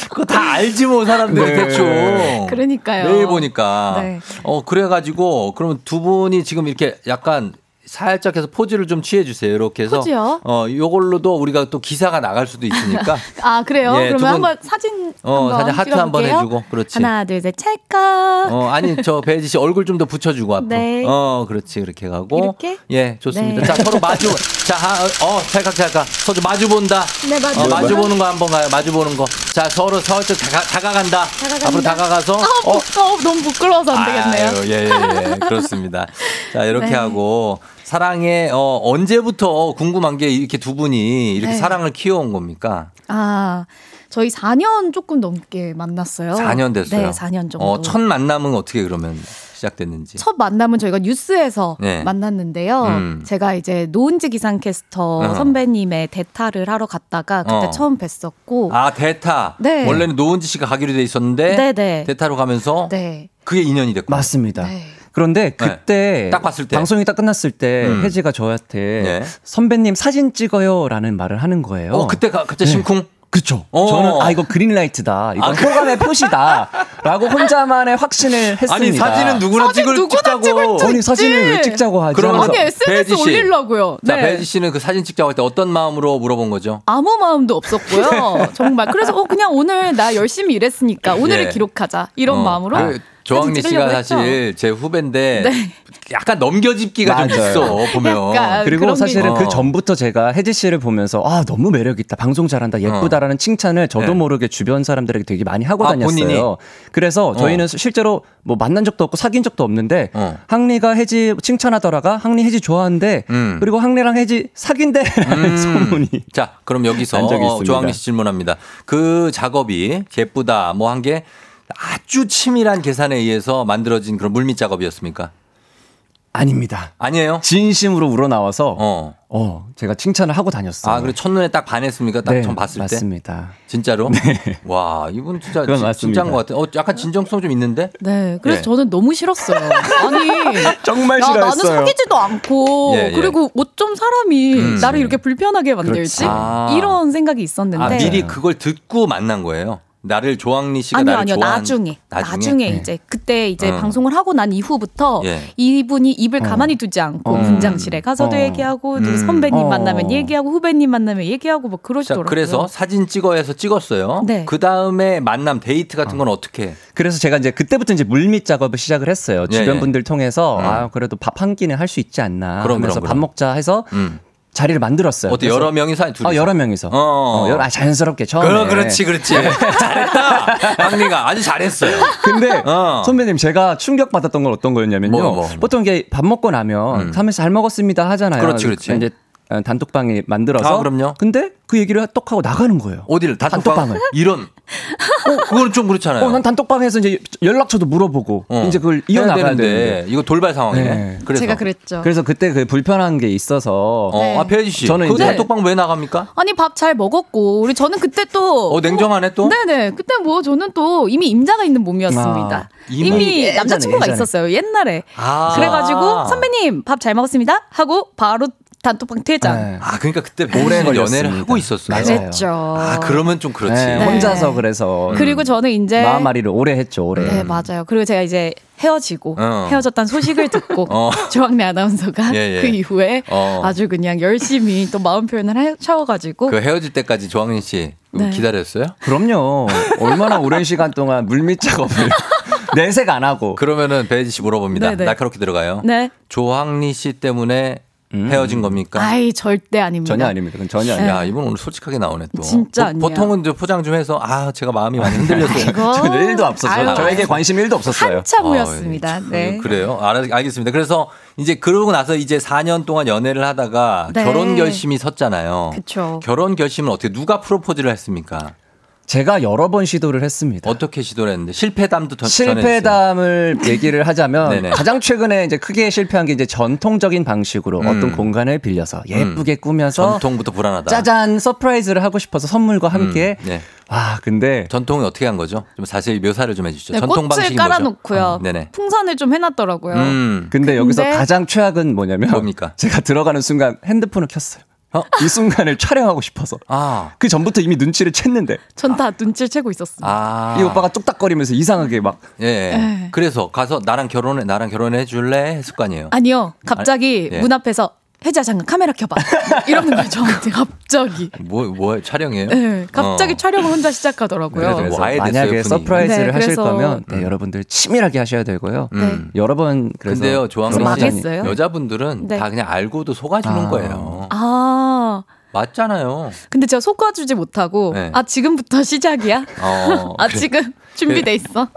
그거 다 알지 뭐 사람들이 네. 대충. 그러니까요. 매일 보니까. 네. 어 그래가지고 그러면 두 분이 지금 이렇게 약간 살짝 해서 포즈를 좀 취해 주세요. 이렇게 해서 포즈요? 어 요걸로도 우리가 또 기사가 나갈 수도 있으니까. 아, 그래요? 예, 두 그러면 분- 한번 사진 어, 한번 사진 하트 한번. 해주고, 그렇지. 하나, 둘, 셋, 찰칵. 어 아니 저 배지 씨 얼굴 좀 더 붙여주고 앞으로. 네. 어 그렇지 그렇게 가고. 이렇게? 예 좋습니다. 네. 자 서로 마주. 자 하, 어 찰칵 찰칵 서로 마주 본다. 네, 맞아요. 어, 마주 보는 거 한번 가요. 마주 보는 거. 자 서로 서로 다가, 다가간다. 다가간다. 앞으로 다가가서. 아, 부, 어, 너무 부끄러워서 안 되겠네요. 아유, 예, 예, 예. 그렇습니다. 자, 이렇게 네. 하고 사랑에 어 언제부터 궁금한 게 이렇게 두 분이 이렇게 네. 사랑을 키워온 겁니까? 아, 저희 4년 조금 넘게 만났어요. 4년 됐어요. 네, 4년 정도. 어, 첫 만남은 어떻게 그러면 시작됐는지. 첫 만남은 저희가 뉴스에서 네. 만났는데요. 음. 제가 이제 노은지 기상캐스터 어. 선배님의 대타를 하러 갔다가 그때 어. 처음 뵀었고. 아, 대타. 네. 원래는 노은지 씨가 가기로 돼 있었는데 네네. 대타로 가면서 네. 그게 인연이 됐고. 맞습니다. 네. 그런데 그때 딱 봤을 때. 방송이 딱 끝났을 때 음. 혜지가 저한테 네. 선배님 사진 찍어요라는 말을 하는 거예요. 어, 그때 가, 갑자기 네. 심쿵. 그쵸. 어. 저는 아 이거 그린라이트다. 이거 아, 호감의 표시다라고 혼자만의 확신을 했습니다. 아니, 사진은 누구나 사진 찍을 누구나 찍자고. 찍을 수 아니 사진을 왜 찍자고 하지? 그러면서 아니, SNS 씨. 올리려고요. 자, 네. 배지 씨는 그 사진 찍자고 할 때 어떤 마음으로 물어본 거죠? 아무 마음도 없었고요. 정말. 그래서 어, 그냥 오늘 나 열심히 일했으니까 오늘을 예. 기록하자. 이런 어, 마음으로. 그 조항리 씨가 사실 제 후배인데 네. 약간 넘겨짚기가 좀 맞아요. 있어 보면. 그리고 사실은 있죠. 그 전부터 제가 혜지 씨를 보면서 아 너무 매력 있다 방송 잘한다 예쁘다라는 칭찬을 저도 네. 모르게 주변 사람들에게 되게 많이 하고 아, 다녔어요. 본인이? 그래서 저희는 실제로 뭐 만난 적도 없고 사귄 적도 없는데 어. 항리가 혜지 칭찬하더라가 항리 혜지 좋아한대 음. 그리고 항리랑 혜지 사귄대라는 소문이 자, 그럼 여기서 어. 조항리 씨 질문합니다. 그 작업이 예쁘다 뭐 한 게 아주 치밀한 계산에 의해서 만들어진 그런 물밑 작업이었습니까? 아닙니다. 아니에요? 진심으로 우러나와서 어. 어 제가 칭찬을 하고 다녔어요. 아, 그래 첫눈에 딱 반했습니까? 딱 네, 처음 봤을 때? 맞습니다. 진짜로? 와, 이분 진짜 그건 진- 맞습니다. 진짜인 것 같아. 어, 약간 진정성 좀 있는데? 네. 그래서 예. 저는 너무 싫었어요. 아니. 정말 나, 나는. 사귀지도 않고 예, 예. 그리고 어쩜 사람이 음. 나를 이렇게 불편하게 만들지 그렇지. 아. 이런 생각이 있었는데 아, 미리 그걸 듣고 만난 거예요. 나를 조항리 씨가 아니요 나를 아니요 좋아한 나중에 나중에, 나중에, 네. 이제 그때 이제 어. 방송을 하고 난 이후부터 예. 이분이 입을 가만히 두지 않고 어. 분장실에 가서도 어. 얘기하고 또 음. 선배님 어. 만나면 얘기하고 후배님 만나면 얘기하고 뭐 자, 그러시더라고요. 그래서 사진 찍어 해서 찍었어요. 네. 그 다음에 만남 데이트 같은 건 어떻게? 해? 그래서 제가 이제 그때부터 이제 물밑 작업을 시작을 했어요. 예, 주변 예. 분들 통해서 음. 아 그래도 밥 한 끼는 할 수 있지 않나 그럼, 하면서 그럼, 밥 그럼. 먹자 해서 음. 자리를 만들었어요. 어때 여러 명이서 둘이서? 어, 여러 명이서. 어, 어. 어, 여러, 아, 자연스럽게 처음에. 그럼 그렇지 그렇지 잘했다 박리가 아주 잘했어요. 근데 어. 선배님 제가 충격 받았던 건 어떤 거였냐면요. 뭐, 뭐, 뭐. 보통 이게 밥 먹고 나면 음. 하면서 잘 먹었습니다 하잖아요. 그렇지, 그렇지. 이제 어, 단톡방에 만들어서. 아, 그럼요. 근데 그 얘기를 똑 하고 나가는 거예요. 어디를 단톡방 단톡방 을. 이런 어 그거는 좀 그렇잖아요. 어, 난 단톡방에서 이제 연락처도 물어보고 어. 이제 그걸 해야 이어나가야 되는데 되는데. 이거 돌발 상황이네. 네. 그래서 제가 그랬죠. 그래서 그때 그 불편한 게 있어서 어, 아 배지 씨, 저는 그 이제 단톡방 왜 나갑니까? 아니 밥 잘 먹었고 우리 저는 그때 또 어 냉정하네 또. 네네 그때 뭐 저는 또 이미 임자가 있는 몸이었습니다. 아, 이미, 이미 예전에, 남자친구가 예전에. 있었어요 옛날에. 아. 그래가지고 선배님 밥 잘 먹었습니다 하고 바로 단톡방 퇴장. 네. 아 그러니까 그때 걸렸습니다. 연애를 하고 있었어요. 맞아요. 그랬죠. 아 그러면 좀 그렇지. 네, 혼자서 그래서 그리고 저는 이제 마음앓이를 오래 했죠. 오래. 네 맞아요. 그리고 제가 이제 헤어지고 어. 헤어졌다는 소식을 듣고 어. 조학래 아나운서가 예, 예. 그 이후에 어. 아주 그냥 열심히 또 마음 표현을 하셔가지고 그 헤어질 때까지 조항린 씨 네. 기다렸어요? 그럼요. 얼마나 오랜 시간 동안 물밑 작업을 내색 안 하고. 그러면은 배지 씨 물어봅니다. 네네. 날카롭게 들어가요. 네. 조항리 씨 때문에 헤어진 겁니까? 아이 절대 아닙니다. 전혀 아닙니다. 그건 전혀 아니에요. 야, 이분 오늘 솔직하게 나오네 또. 진짜 보- 아니에요. 보 통은 이제 포장 좀 해서 아, 제가 마음이 많이 흔들렸어요. 전혀 1도 없었어요. 아유, 저에게 관심 1도 없었어요. 한참 아, 후였습니다. 네. 그래요? 알, 알겠습니다. 그래서 이제 그러고 나서 이제 4년 동안 연애를 하다가 네. 결혼 결심이 섰잖아요. 그쵸. 결혼 결심은 어떻게 누가 프로포즈를 했습니까? 제가 여러 번 시도를 했습니다. 어떻게 시도를 했는데 실패담도 더 실패담을 얘기를 하자면. 가장 최근에 이제 크게 실패한 게 이제 전통적인 방식으로 음. 어떤 공간을 빌려서 예쁘게 꾸며서 전통부터 불안하다. 짜잔 surprise를 하고 싶어서 선물과 함께 음, 네. 와 근데 전통이 어떻게 한 거죠? 좀 자세히 묘사를 좀 해주시죠. 네, 전통 방식이 깔아놓고요. 어, 네네. 풍선을 좀 해놨더라고요. 음. 근데 여기서 근데- 가장 최악은 뭐냐면 뭡니까? 제가 들어가는 순간 핸드폰을 켰어요. 어? 이 순간을 촬영하고 싶어서. 아. 그 전부터 이미 눈치를 챘는데 전 다 눈치를 채고 있었습니다. 아. 이 오빠가 뚝딱거리면서 이상하게 막 예. 예. 네. 그래서 가서 나랑 결혼해, 나랑 결혼해 줄래? 했을 거 아니에요. 아니요. 갑자기 아니, 예. 문 앞에서 혜지야 잠깐 카메라 켜봐. 이러는 거예요 저한테 갑자기. 뭐, 뭐, 촬영이에요? 네, 갑자기 어. 촬영을 혼자 시작하더라고요. 그래서 됐어요, 만약에 분위기. surprise를 네, 하실 그래서- 거면 네, 음. 여러분들 치밀하게 하셔야 되고요. 음. 여러 번 그래서 근데요, 조항 그래서 씨. 망했어요? 여자분들은 네. 다 그냥 알고도 속아주는 아. 거예요. 아, 맞잖아요. 근데 제가 속아주지 못하고 네. 아 지금부터 시작이야? 어, 아 그래. 지금 준비돼 있어?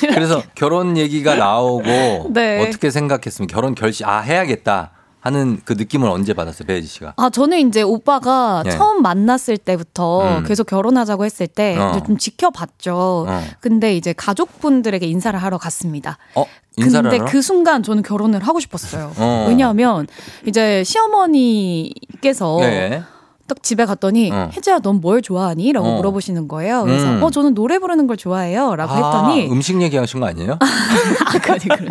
그래서 결혼 얘기가 나오고 네. 어떻게 생각했으면 결혼 결심 아 해야겠다 하는 그 느낌을 언제 받았어요, 배지 씨가? 아 저는 이제 오빠가 네. 처음 만났을 때부터 음. 계속 결혼하자고 했을 때 어. 지켜봤죠. 어. 근데 이제 가족분들에게 인사를 하러 갔습니다. 어 인사를 근데 하러? 그 순간 저는 결혼을 하고 싶었어요. 어. 왜냐하면 이제 시어머니께서 네. 딱 집에 갔더니 어. 혜지야 넌 뭘 좋아하니? 라고 어. 물어보시는 거예요. 그래서 음. 어 저는 노래 부르는 걸 좋아해요. 라고 아, 했더니 음식 얘기하신 거 아니에요? 아 그래 그래.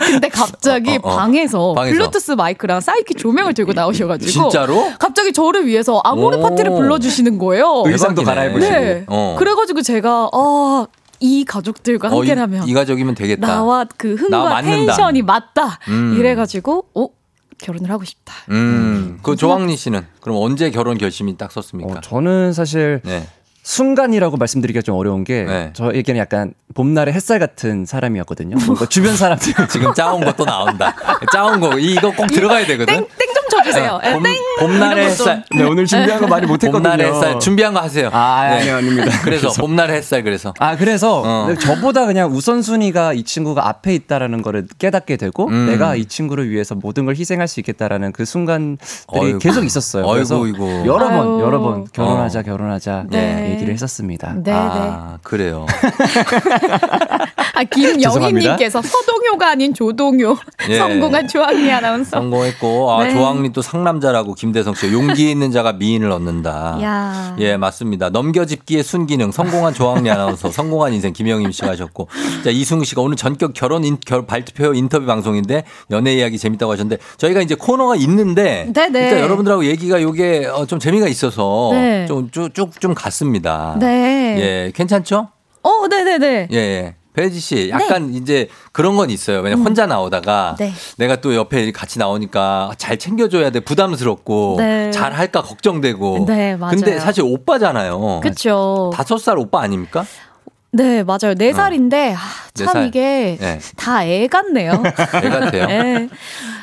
근데 갑자기 어, 어, 어. 방에서, 방에서. 블루투스 마이크랑 사이키 조명을 들고 나오셔가지고 진짜로? 갑자기 저를 위해서 아모르 오. 파티를 불러주시는 거예요. 의상도. 갈아입으시고. 네. 어. 그래가지고 제가 아, 이 가족들과 어, 이, 함께라면 이 가족이면 되겠다. 나와 그 흥과. 텐션이 맞다. 음. 이래가지고 어 결혼을 하고 싶다. 음, 그 조항리 씨는 그럼 언제 결혼 결심이 딱 섰습니까? 어, 저는 사실 네. 순간이라고 말씀드리기가 좀 어려운 게 네. 저에게는 약간 봄날의 햇살 같은 사람이었거든요. 뭔가 주변 사람들 지금 짜온 거또 나온다. 짜온 거 이거 꼭 들어가야 되거든. 땡땡좀 쳐주세요. 예, 봄, 땡. 봄날의. 햇살. 네, 오늘 준비한 거 많이 못했거든요. 봄날의 햇살 준비한 거 하세요. 아, 네. 아니요, 아닙니다. 그래서 그래서- 봄날의 햇살 그래서. 아 그래서 어. 저보다 그냥 우선순위가 이 친구가 앞에 있다라는 거를 깨닫게 되고 음. 내가 이 친구를 위해서 모든 걸 희생할 수 있겠다라는 그 순간들이 어이구. 계속 있었어요. 어이구, 그래서 이구. 여러 번. 여러 번 결혼하자 결혼하자 네. 얘기를 했었습니다. 네, 네. 아 그래요. 아 김영희님께서 서동효가 아닌 조동효 예. 성공한 조항리 아나운서. 성공했고 아 네. 조항리 또 상남자라고 김대성 씨 용기 있는 자가 미인을 얻는다. 야. 예 맞습니다. 넘겨짚기의 순기능 성공한 조항리 아나운서 성공한 인생 김영임 씨가 하셨고 자 이승우 씨가 오늘 전격 결혼 인, 결, 발표 인터뷰 방송인데 연애 이야기 재밌다고 하셨는데 저희가 이제 코너가 있는데 네네. 일단 여러분들하고 얘기가 요게 어, 좀 재미가 있어서 네. 좀쭉쭉 좀 갔습니다. 네. 예 괜찮죠? 어, 네네네. 예, 예. 배지 씨, 약간 이제 그런 건 있어요. 왜냐 면 혼자 나오다가 네. 내가 또 옆에 같이 나오니까 잘 챙겨줘야 돼. 부담스럽고 네. 잘 할까 걱정되고. 네, 맞아요. 근데 사실 오빠잖아요. 그쵸. 다섯 살 오빠 아닙니까? 네, 맞아요. 네 살인데, 아, 네참 살. 이게 네. 다애 같네요. 애 같아요. 네.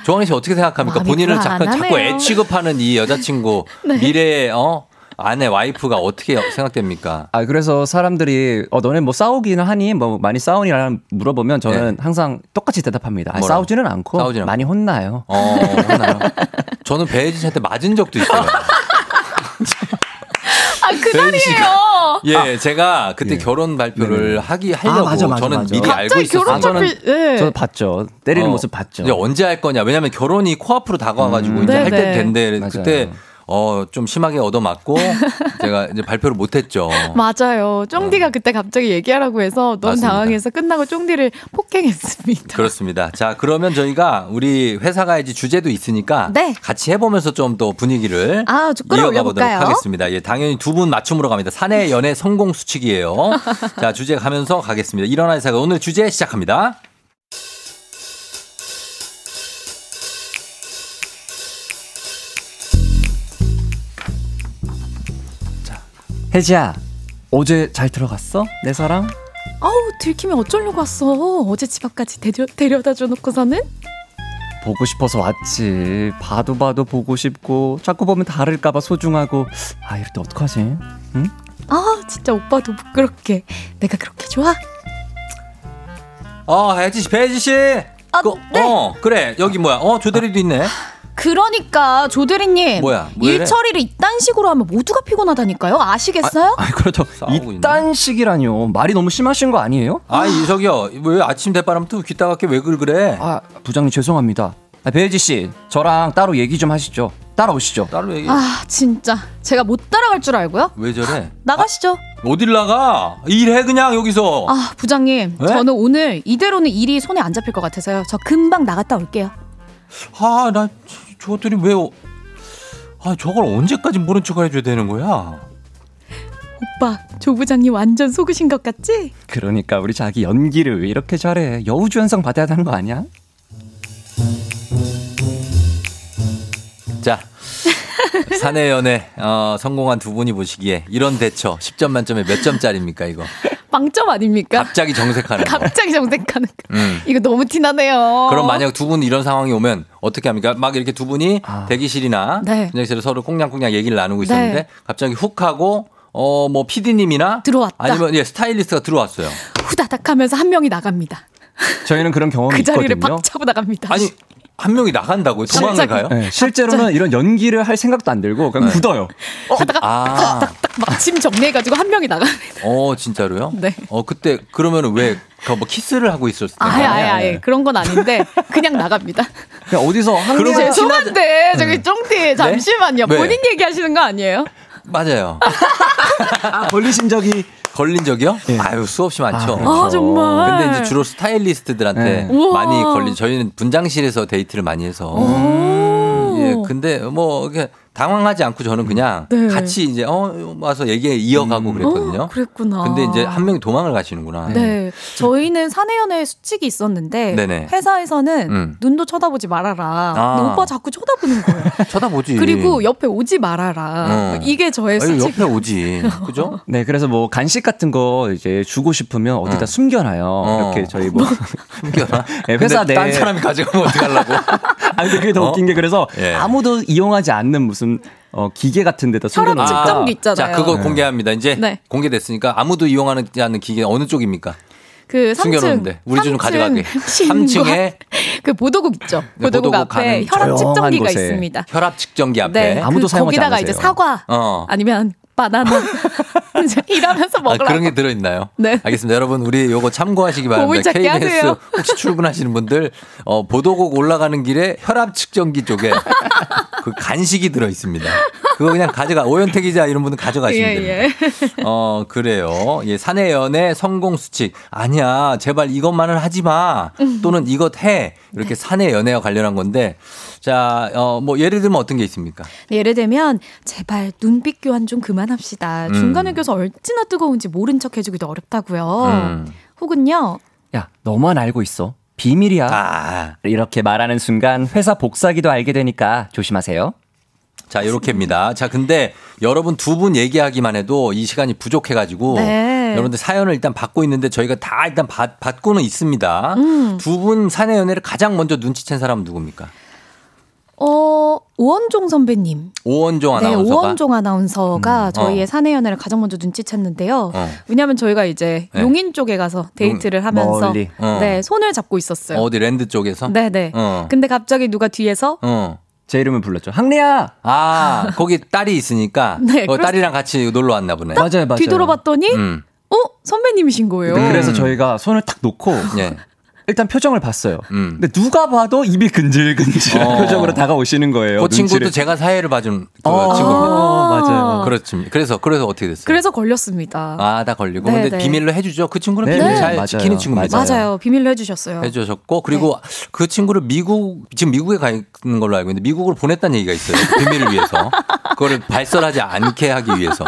조항희 씨 어떻게 생각합니까? 본인을 자꾸, 불안하네요. 자꾸 애 취급하는 이 여자친구 네. 미래의 어 아내 와이프가 어떻게 생각됩니까? 아 그래서 사람들이 어 너네 뭐 싸우기는 하니 뭐 많이 싸우니라 물어보면 저는 항상 똑같이 대답합니다. 아니, 네. 뭐라고? 싸우지는 않고 싸우지는 많이 혼나요. 어, 혼나요. 저는 배혜진 씨한테 맞은 적도 있어요. 아, 그날이에요. 예, 제가 그때 결혼 발표를 하기 하려고 아, 맞아, 맞아, 저는 맞아. 미리 알고 있었어요. 결혼 저는 네. 저도 봤죠. 때리는 어, 모습 봤죠. 이제 언제 할 거냐? 왜냐면 결혼이 코앞으로 다가와가지고 이제 네, 할때 네. 된대. 맞아요. 그때 어 좀 심하게 얻어맞고 제가 이제 발표를 못했죠. 맞아요. 쫑디가 그때 갑자기 얘기하라고 해서 너무 어. 맞습니다. 당황해서 끝나고 쫑디를 폭행했습니다. 그렇습니다. 자, 그러면 저희가 우리 회사 가야지 주제도 있으니까 네. 같이 해보면서 좀 더 분위기를 아, 좀 이어가 보도록? 하겠습니다. 예, 당연히 두 분 맞춤으로 갑니다. 사내 연애 성공 수칙이에요. 자, 주제 가면서 가겠습니다. 일어나 회사가 오늘 주제 시작합니다. 혜지야 어제 잘 들어갔어? 내 사랑? 아우, 들키면 어쩌려고 왔어. 어제 집 앞까지 데려, 데려다 줘놓고서는? 보고 싶어서 왔지. 봐도 봐도 보고 싶고 자꾸 보면 다를까봐 소중하고 아 이럴 때 어떡하지? 응? 아, 진짜 오빠도 부끄럽게. 내가 그렇게 좋아? 어, 혜지 씨, 배지 씨. 아, 그, 네. 어, 그래. 여기 뭐야? 어, 조대리도 있네. 그러니까 조대리님 뭐야, 왜일 이래? 처리를 이딴 식으로 하면 모두가 피곤하다니까요 아시겠어요? 아 그렇죠. 싸우고 이딴 식이라뇨. 말이 너무 심하신 거 아니에요? 아이, 저기요. 왜 아침 대바람부터 귀따갑게 왜 그래? 아 부장님 죄송합니다. 아, 배혜지 씨 저랑 따로 얘기 좀 하시죠. 따라오시죠. 따로 얘기. 아 진짜 제가 못 따라갈 줄 알고요 왜 저래? 나가시죠 어딜 나가? 일해 그냥 여기서. 아 부장님 왜? 저는 오늘 이대로는 일이 손에 안 잡힐 것 같아서요 저 금방 나갔다 올게요 아, 나 저- 저들이 왜 어- 아, 저걸 언제까지 모른 척을 해줘야 되는 거야? 오빠 조 부장님 완전 속으신 것 같지? 그러니까 우리 자기 연기를 왜 이렇게 잘해? 여우주연상 받아야 하는 거 아니야? 자. 사내 연애 어, 성공한 두 분이 보시기에 이런 대처 10점 만점에 몇 점짜리입니까 이거? 빵점 아닙니까? 갑자기 정색하는 거. 갑자기 정색하는 거 음. 이거 너무 티나네요 그럼 만약 두 분 이런 상황이 오면 어떻게 합니까? 막 이렇게 두 분이 대기실이나 네. 분장실에 서로 꽁냥꽁냥 얘기를 나누고 있었는데 네. 갑자기 훅 하고 어 뭐 PD님이나 들어왔다. 아니면 예 스타일리스트가 들어왔어요. 후다닥 하면서 한 명이 나갑니다 저희는 그런 경험이 그 자리를 있거든요. 팍 차고 나갑니다 아니 한 명이 나간다고요? 도망을 갑자기. 가요? 네, 실제로는 이런 연기를 할 생각도 안 들고 그냥 굳어요. 아, 막침 정리해가지고 한 명이 나가네 어 진짜로요? 네. 어 그때 그러면은 왜뭐 키스를 하고 있었을 때? 아예 아예 아예 그런 건 아닌데 그냥 나갑니다 그냥 어디서 한 그러면 개- 죄송한데 저기 쫑디 잠시만요 네? 왜? 본인 얘기하시는 거 아니에요? 맞아요. 아, 걸리신 적이 걸린 적이요? 아유 수없이 많죠. 아, 그렇죠. 아 정말 근데 이제 주로 스타일리스트들한테 네. 많이 걸린 저희는 분장실에서 데이트를 많이 해서 오. 예 근데 뭐 이렇게 당황하지 않고 저는 그냥 네. 같이 이제 어 와서 얘기 이어가고 그랬거든요. 어, 그랬구나. 근데 이제 한 명이 도망을 가시는구나. 네. 저희는 사내연애 수칙이 있었는데 네네. 회사에서는 음. 눈도 쳐다보지 말아라. 아. 오빠 자꾸 쳐다보는 거예요. 쳐다보지. 그리고 옆에 오지 말아라. 어. 이게 저의 수칙. 옆에 오지. 그죠? 네, 그래서 뭐 간식 같은 거 이제 주고 싶으면 어디다 어. 숨겨놔요. 어. 이렇게 저희 뭐 숨겨라. 네, 회사 내 딴 사람이 가져가면 어떡하려고. 아니 근데 그게 더 어? 웃긴 게 그래서 예. 아무도 이용하지 않는 무슨 어, 기계 같은 데다 혈압 측정기 있잖아요. 자, 그거 네. 공개합니다. 이제 네. 공개됐으니까 아무도 이용하지 않는 기계 어느 쪽입니까? 그 3층. 숨겨놓는데. 우리 좀 가져가게. 3층 3층에 그 보도국 있죠. 네, 보도국, 보도국 앞에 혈압 측정기가 곳에. 있습니다. 혈압 측정기 앞에. 네. 아무도 그 사용하지 거기다가 않으세요. 이제 사과 어. 아니면 바나나 이러면서 아, 먹으라고. 그런 게 들어있나요? 네. 알겠습니다. 여러분, 우리 요거 참고하시기 바랍니다. KBS 하세요. 혹시 출근하시는 분들, 어, 보도국 올라가는 길에 혈압 측정기 쪽에 그 간식이 들어 있습니다. 그거 그냥 가져가, 오현태 기자 이런 분들 가져가시면 예, 됩니다. 예. 어, 그래요. 예, 사내 연애 성공 수칙. 아니야, 제발 이것만은 하지 마. 음. 또는 이것 해. 이렇게 사내 연애와 관련한 건데. 자, 어, 뭐 예를 들면 어떤 게 있습니까? 네, 예를 들면 제발 눈빛 교환 좀 그만합시다. 음. 중간에 껴서 얼마나 뜨거운지 모른 척 해주기도 어렵다고요. 음. 혹은요. 야 너만 알고 있어 비밀이야 아, 이렇게 말하는 순간 회사 복사기도 알게 되니까 조심하세요. 자, 요렇게입니다. 자, 근데 여러분 두 분 얘기하기만 해도 이 시간이 부족해가지고 네. 여러분들 사연을 일단 받고 있는데 저희가 다 일단 받, 받고는 있습니다. 음. 두분 사내 연애를 가장 먼저 눈치챈 사람은 누굽니까? 어, 오언종 선배님. 오언종 네, 아나운서가. 오언종 아나운서가 음, 저희의 어. 사내 연애를 가장 먼저 눈치챘는데요. 어. 왜냐하면 저희가 이제 네. 용인 쪽에 가서 데이트를 하면서 멀리. 어. 네 손을 잡고 있었어요. 어디 랜드 쪽에서? 네네. 어. 근데 갑자기 누가 뒤에서 어. 제 이름을 불렀죠. 항리야. 아, 거기 딸이 있으니까 네, 어, 딸이랑 같이 놀러 왔나 보네. 맞아요, 맞아요. 뒤돌아봤더니 음. 어 선배님이신 거예요. 네, 그래서 저희가 손을 딱 놓고 예. 일단 표정을 봤어요. 음. 근데 누가 봐도 입이 근질근질한 어. 표정으로 다가오시는 거예요. 그 친구도 눈치를. 제가 사회를 봐준 그 어, 친구입니다. 맞아요. 그렇지. 그래서 그래서 어떻게 됐어요? 그래서 걸렸습니다. 아, 다 걸리고. 네, 근데 네. 비밀로 해주죠. 그 친구는 네, 비밀 네. 잘 맞아요. 지키는 친구입니다. 맞아요. 비밀로 해주셨어요. 해주셨고 그리고 그 친구를 미국 지금 미국에 가 있는 걸로 알고 있는데 미국으로 보냈다는 얘기가 있어요. 그 비밀을 위해서 그거를 발설하지 않게 하기 위해서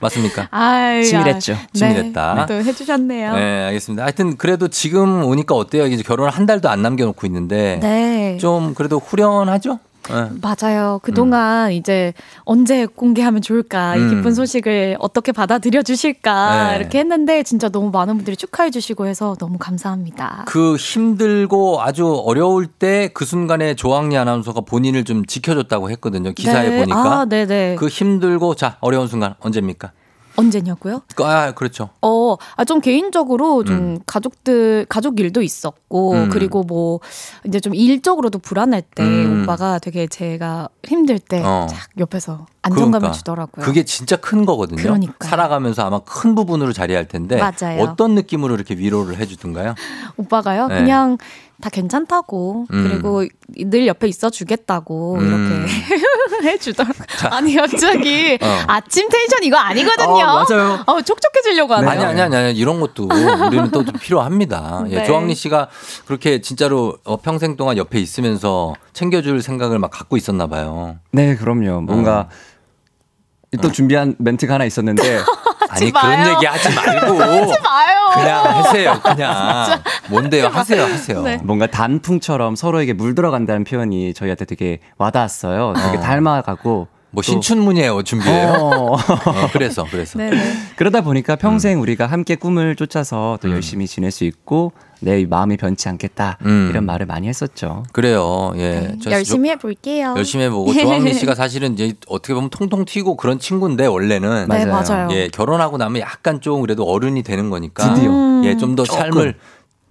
맞습니까? 아이, 치밀했죠. 아, 치밀했다. 네, 또 해주셨네요. 네, 알겠습니다. 하여튼 그래도 지금 오니까 어때요? 이제 결혼 한 달도 안 남겨놓고 있는데 네. 좀 그래도 후련하죠? 네. 맞아요. 그동안 이제 언제 공개하면 좋을까, 이 음. 기쁜 소식을 어떻게 받아들여 주실까, 네. 이렇게 했는데 진짜 너무 많은 분들이 축하해 주시고 해서 너무 감사합니다. 그 힘들고 아주 어려울 때 그 순간에 조항리 아나운서가 본인을 좀 지켜줬다고 했거든요. 기사에 네. 보니까. 아, 네네. 그 힘들고 자 어려운 순간 언제입니까? 언제냐고요? 아 그렇죠. 어, 아, 좀 개인적으로 좀 음. 가족들, 가족 일도 있었고, 음. 그리고 뭐, 이제 좀 일적으로도 불안할 때, 음. 오빠가 되게 제가 힘들 때, 어. 쫙 옆에서 안정감을 그러니까. 주더라고요. 그게 진짜 큰 거거든요. 그러니까요. 살아가면서 아마 큰 부분으로 자리할 텐데 맞아요. 어떤 느낌으로 이렇게 위로를 해주던가요? 오빠가요? 네. 그냥 다 괜찮다고, 음. 그리고 늘 옆에 있어 주겠다고, 음. 이렇게 해주더라고요. 아니, 갑자기 어. 아침 텐션 이거 아니거든요. 어, 맞아요. 어, 촉촉해지려고 하네요. 아니 아니 아니 아니 이런 것도 우리는 또좀 필요합니다. 예, 네. 조항리 씨가 그렇게 진짜로 어, 평생 동안 옆에 있으면서 챙겨줄 생각을 막 갖고 있었나 봐요. 네, 그럼요. 뭔가 또 준비한 멘트가 하나 있었는데 아니 마요. 그런 얘기 하지 말고 하지 마요. 그냥 하세요. 그냥 뭔데요? 하세요, 하세요. 네. 뭔가 단풍처럼 서로에게 물들어간다는 표현이 저희한테 되게 와닿았어요. 되게 어. 닮아가고 뭐 또- 신춘문예요 준비해요. 어. 어, 그래서 그래서. 네네. 그러다 보니까 음. 평생 우리가 함께 꿈을 쫓아서 또 열심히 지낼 수 있고 내 마음이 변치 않겠다 음. 이런 말을 많이 했었죠. 그래요. 예. 저- 열심히 해볼게요. 조- 열심히 해보고 조항리 씨가 사실은 이제 어떻게 보면 통통 튀고 그런 친구인데 원래는 네, 맞아요. 맞아요. 예 결혼하고 나면 약간 좀 그래도 어른이 되는 거니까 드디어. 음. 예좀더 조금. 삶을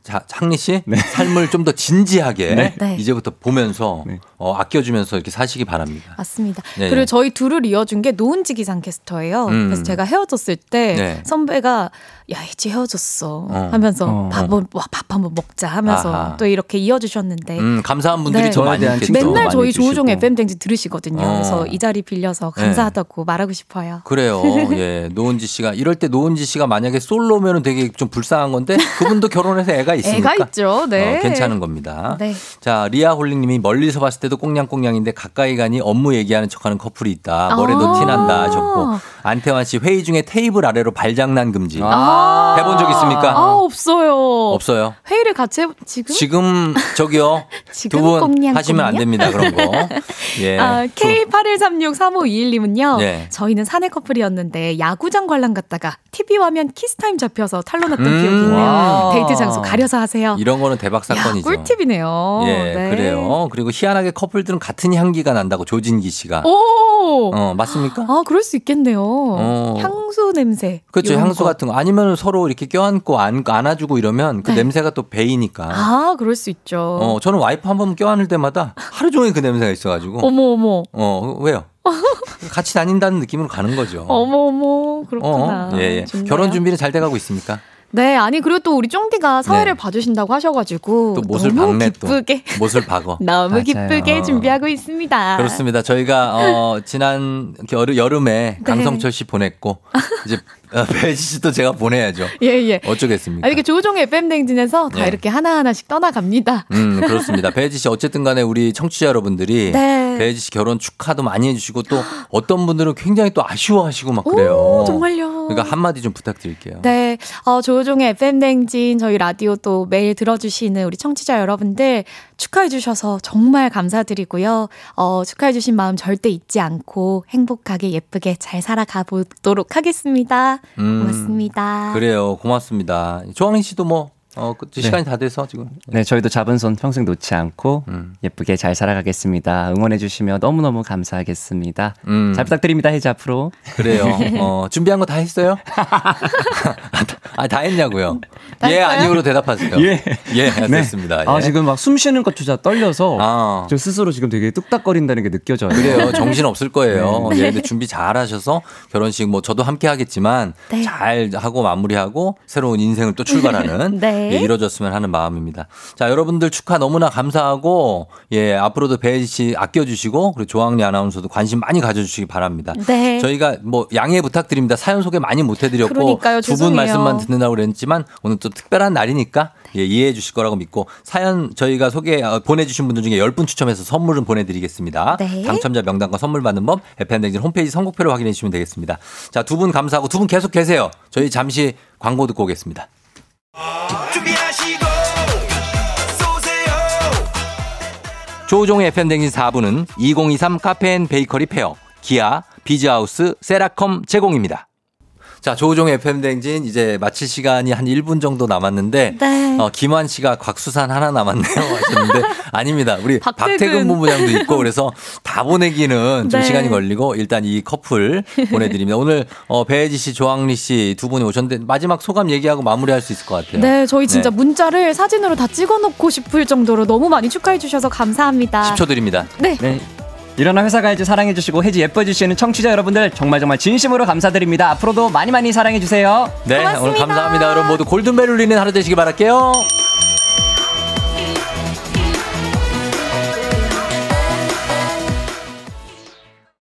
자 상리 씨 삶을 좀 더 진지하게 네. 네. 이제부터 보면서 네. 어, 아껴주면서 이렇게 사시기 바랍니다. 맞습니다. 네, 그리고 네. 저희 둘을 이어준 게 노은지 기상캐스터예요. 음. 그래서 제가 헤어졌을 때 네. 선배가 야 이제 헤어졌어 어. 하면서 어. 밥, 한- 와, 밥 한번 먹자 하면서 아하. 또 이렇게 이어주셨는데 음 감사한 분들이 네. 더 저에 많이 대한 있겠죠. 맨날 많이 저희. 조우종 FM 댕지 들으시거든요. 어. 그래서 이 자리 빌려서 네. 감사하다고 말하고 싶어요. 그래요. 예. 노은지 씨가 이럴 때 노은지 씨가 만약에 솔로면은 되게 좀 불쌍한 건데 그분도 결혼해서 애가 있으니까 애가 있죠. 네. 어, 괜찮은 겁니다. 네. 자, 리아 홀링님이 멀리서 봤을 때도 꽁냥꽁냥인데 가까이 가니 업무 얘기하는 척하는 커플이 있다. 뭐래도 아. 티난다 하셨고 안태환 씨 회의 중에 테이블 아래로 발장난 금지. 아. 해본 적 있습니까? 아 없어요. 없어요. 회의를 같이 해 지금 지금 저기요 지금 두분 하시면 안? 됩니다 그런 거. 예. 아, K81363521님은요. 네. 저희는 사내 커플이었는데 야구장 관람 갔다가 TV 화면 키스타임 잡혀서 탄로 났던 음. 기억이 있네요. 와. 데이트 장소 가려 서 하세요. 이런 거는 대박 야, 사건이죠. 꿀팁이네요. 예, 네. 그래요. 그리고 희한하게 커플들은 같은 향기가 난다고 조진기 씨가. 오. 어, 맞습니까? 아, 그럴 수 있겠네요. 어. 향수 냄새. 그렇죠. 향수 거. 같은 거. 아니면 서로 이렇게 껴안고 안, 안아주고 이러면 그 네. 냄새가 또 배이니까. 아, 그럴 수 있죠. 어, 저는 와이프 한 번 껴안을 때마다 하루 종일 그 냄새가 있어가지고. 어머 어머. 어, 왜요? 같이 다닌다는 느낌으로 가는 거죠. 어머 어머. 그렇구나. 어, 예, 예. 결혼 준비는 잘 돼가고 있습니까? 네, 아니 그리고 또 우리 쫑디가 사회를 네. 봐주신다고 하셔가지고 또 못을 너무 박네 또. 기쁘게 못을 박어. 너무 맞아요. 기쁘게 어. 준비하고 있습니다. 그렇습니다. 저희가 어, 지난 여름, 여름에 네. 강성철 씨 보냈고 이제 어, 배지 씨도 제가 보내야죠. 예, 예. 어쩌겠습니까? 아, 이렇게 조종의 FM 댕진에서 다 예. 이렇게 하나하나씩 떠나갑니다. 음, 그렇습니다. 배지 씨 어쨌든 간에 우리 청취자 여러분들이 네. 배지 씨 결혼 축하도 많이 해주시고 또 어떤 분들은 굉장히 또 아쉬워하시고 막 그래요. 오, 정말요. 그러니까 한마디 좀 부탁드릴게요. 네, 어, 조우종의 FM 냉진 저희 라디오 또 매일 들어주시는 우리 청취자 여러분들 축하해주셔서 정말 감사드리고요. 어, 축하해주신 마음 절대 잊지 않고 행복하게 예쁘게 잘 살아가 보도록 하겠습니다. 음, 고맙습니다. 그래요. 고맙습니다. 조항린 씨도 뭐, 어, 그 시간이 다 돼서 지금. 네, 저희도 잡은 손 평생 놓지 않고 음. 예쁘게 잘 살아가겠습니다. 응원해 주시면 너무너무 감사하겠습니다. 음. 잘 부탁드립니다. 해지 앞으로. 그래요. 어, 준비한 거 다 했어요? 아, 다 했냐고요? 예, 아니요로 대답하세요. 예. 예, 네. 됐습니다. 아, 예. 지금 막 숨 쉬는 것조차 떨려서 아. 저 스스로 지금 되게 뚝딱거린다는 게 느껴져요. 그래요. 정신 없을 거예요. 네. 예, 근데 준비 잘 하셔서 결혼식 뭐 저도 함께 하겠지만 네. 잘 하고 마무리하고 새로운 인생을 또 출발하는 네. 예, 이뤄졌으면 하는 마음입니다. 자, 여러분들 축하 너무나 감사하고 예, 앞으로도 배지 씨 아껴 주시고 그리고 조항리 아나운서도 관심 많이 가져 주시기 바랍니다. 네. 저희가 뭐 양해 부탁드립니다. 사연 소개 많이 못 해 드렸고 그러니까요. 두 분. 말씀만 듣는다고 그랬지만 오늘 또 특별한 날이니까 예, 이해해 주실 거라고 믿고 사연 저희가 소개 어, 보내 주신 분들 중에 10분 추첨해서 선물은 보내 드리겠습니다. 네. 당첨자 명단과 선물 받는 법 FM대행진 홈페이지 선곡표를 확인해 주시면 되겠습니다. 자, 두 분 감사하고 두 분 계속 계세요. 저희 잠시 광고 듣고 오겠습니다. 조우종의 FM대행진 4부는 2023 카페 앤 베이커리 페어, 기아, 비즈하우스, 세라컴 제공입니다. 자, 조우종의 FM댕진 이제 마칠 시간이 한 1분 정도 남았는데 네. 어, 김환 씨가 곽수산 하나 남았네요 하셨는데 아닙니다. 우리 박태근. 박태근 본부장도 있고 그래서 다 보내기는 좀 네. 시간이 걸리고 일단 이 커플 보내드립니다. 오늘 어, 배혜지 씨, 조항리 씨 두 분이 오셨는데 마지막 소감 얘기하고 마무리할 수 있을 것 같아요. 네, 저희 진짜 네. 문자를 사진으로 다 찍어놓고 싶을 정도로 너무 많이 축하해 주셔서 감사합니다. 10초 드립니다. 네. 네. 일어나 회사 가야지 사랑해주시고 해지 예뻐해주시는 청취자 여러분들 정말 정말 진심으로 감사드립니다. 앞으로도 많이 많이 사랑해주세요. 네, 오늘 고맙습니다. 감사합니다. 여러분 모두 골든벨 울리는 하루 되시길 바랄게요.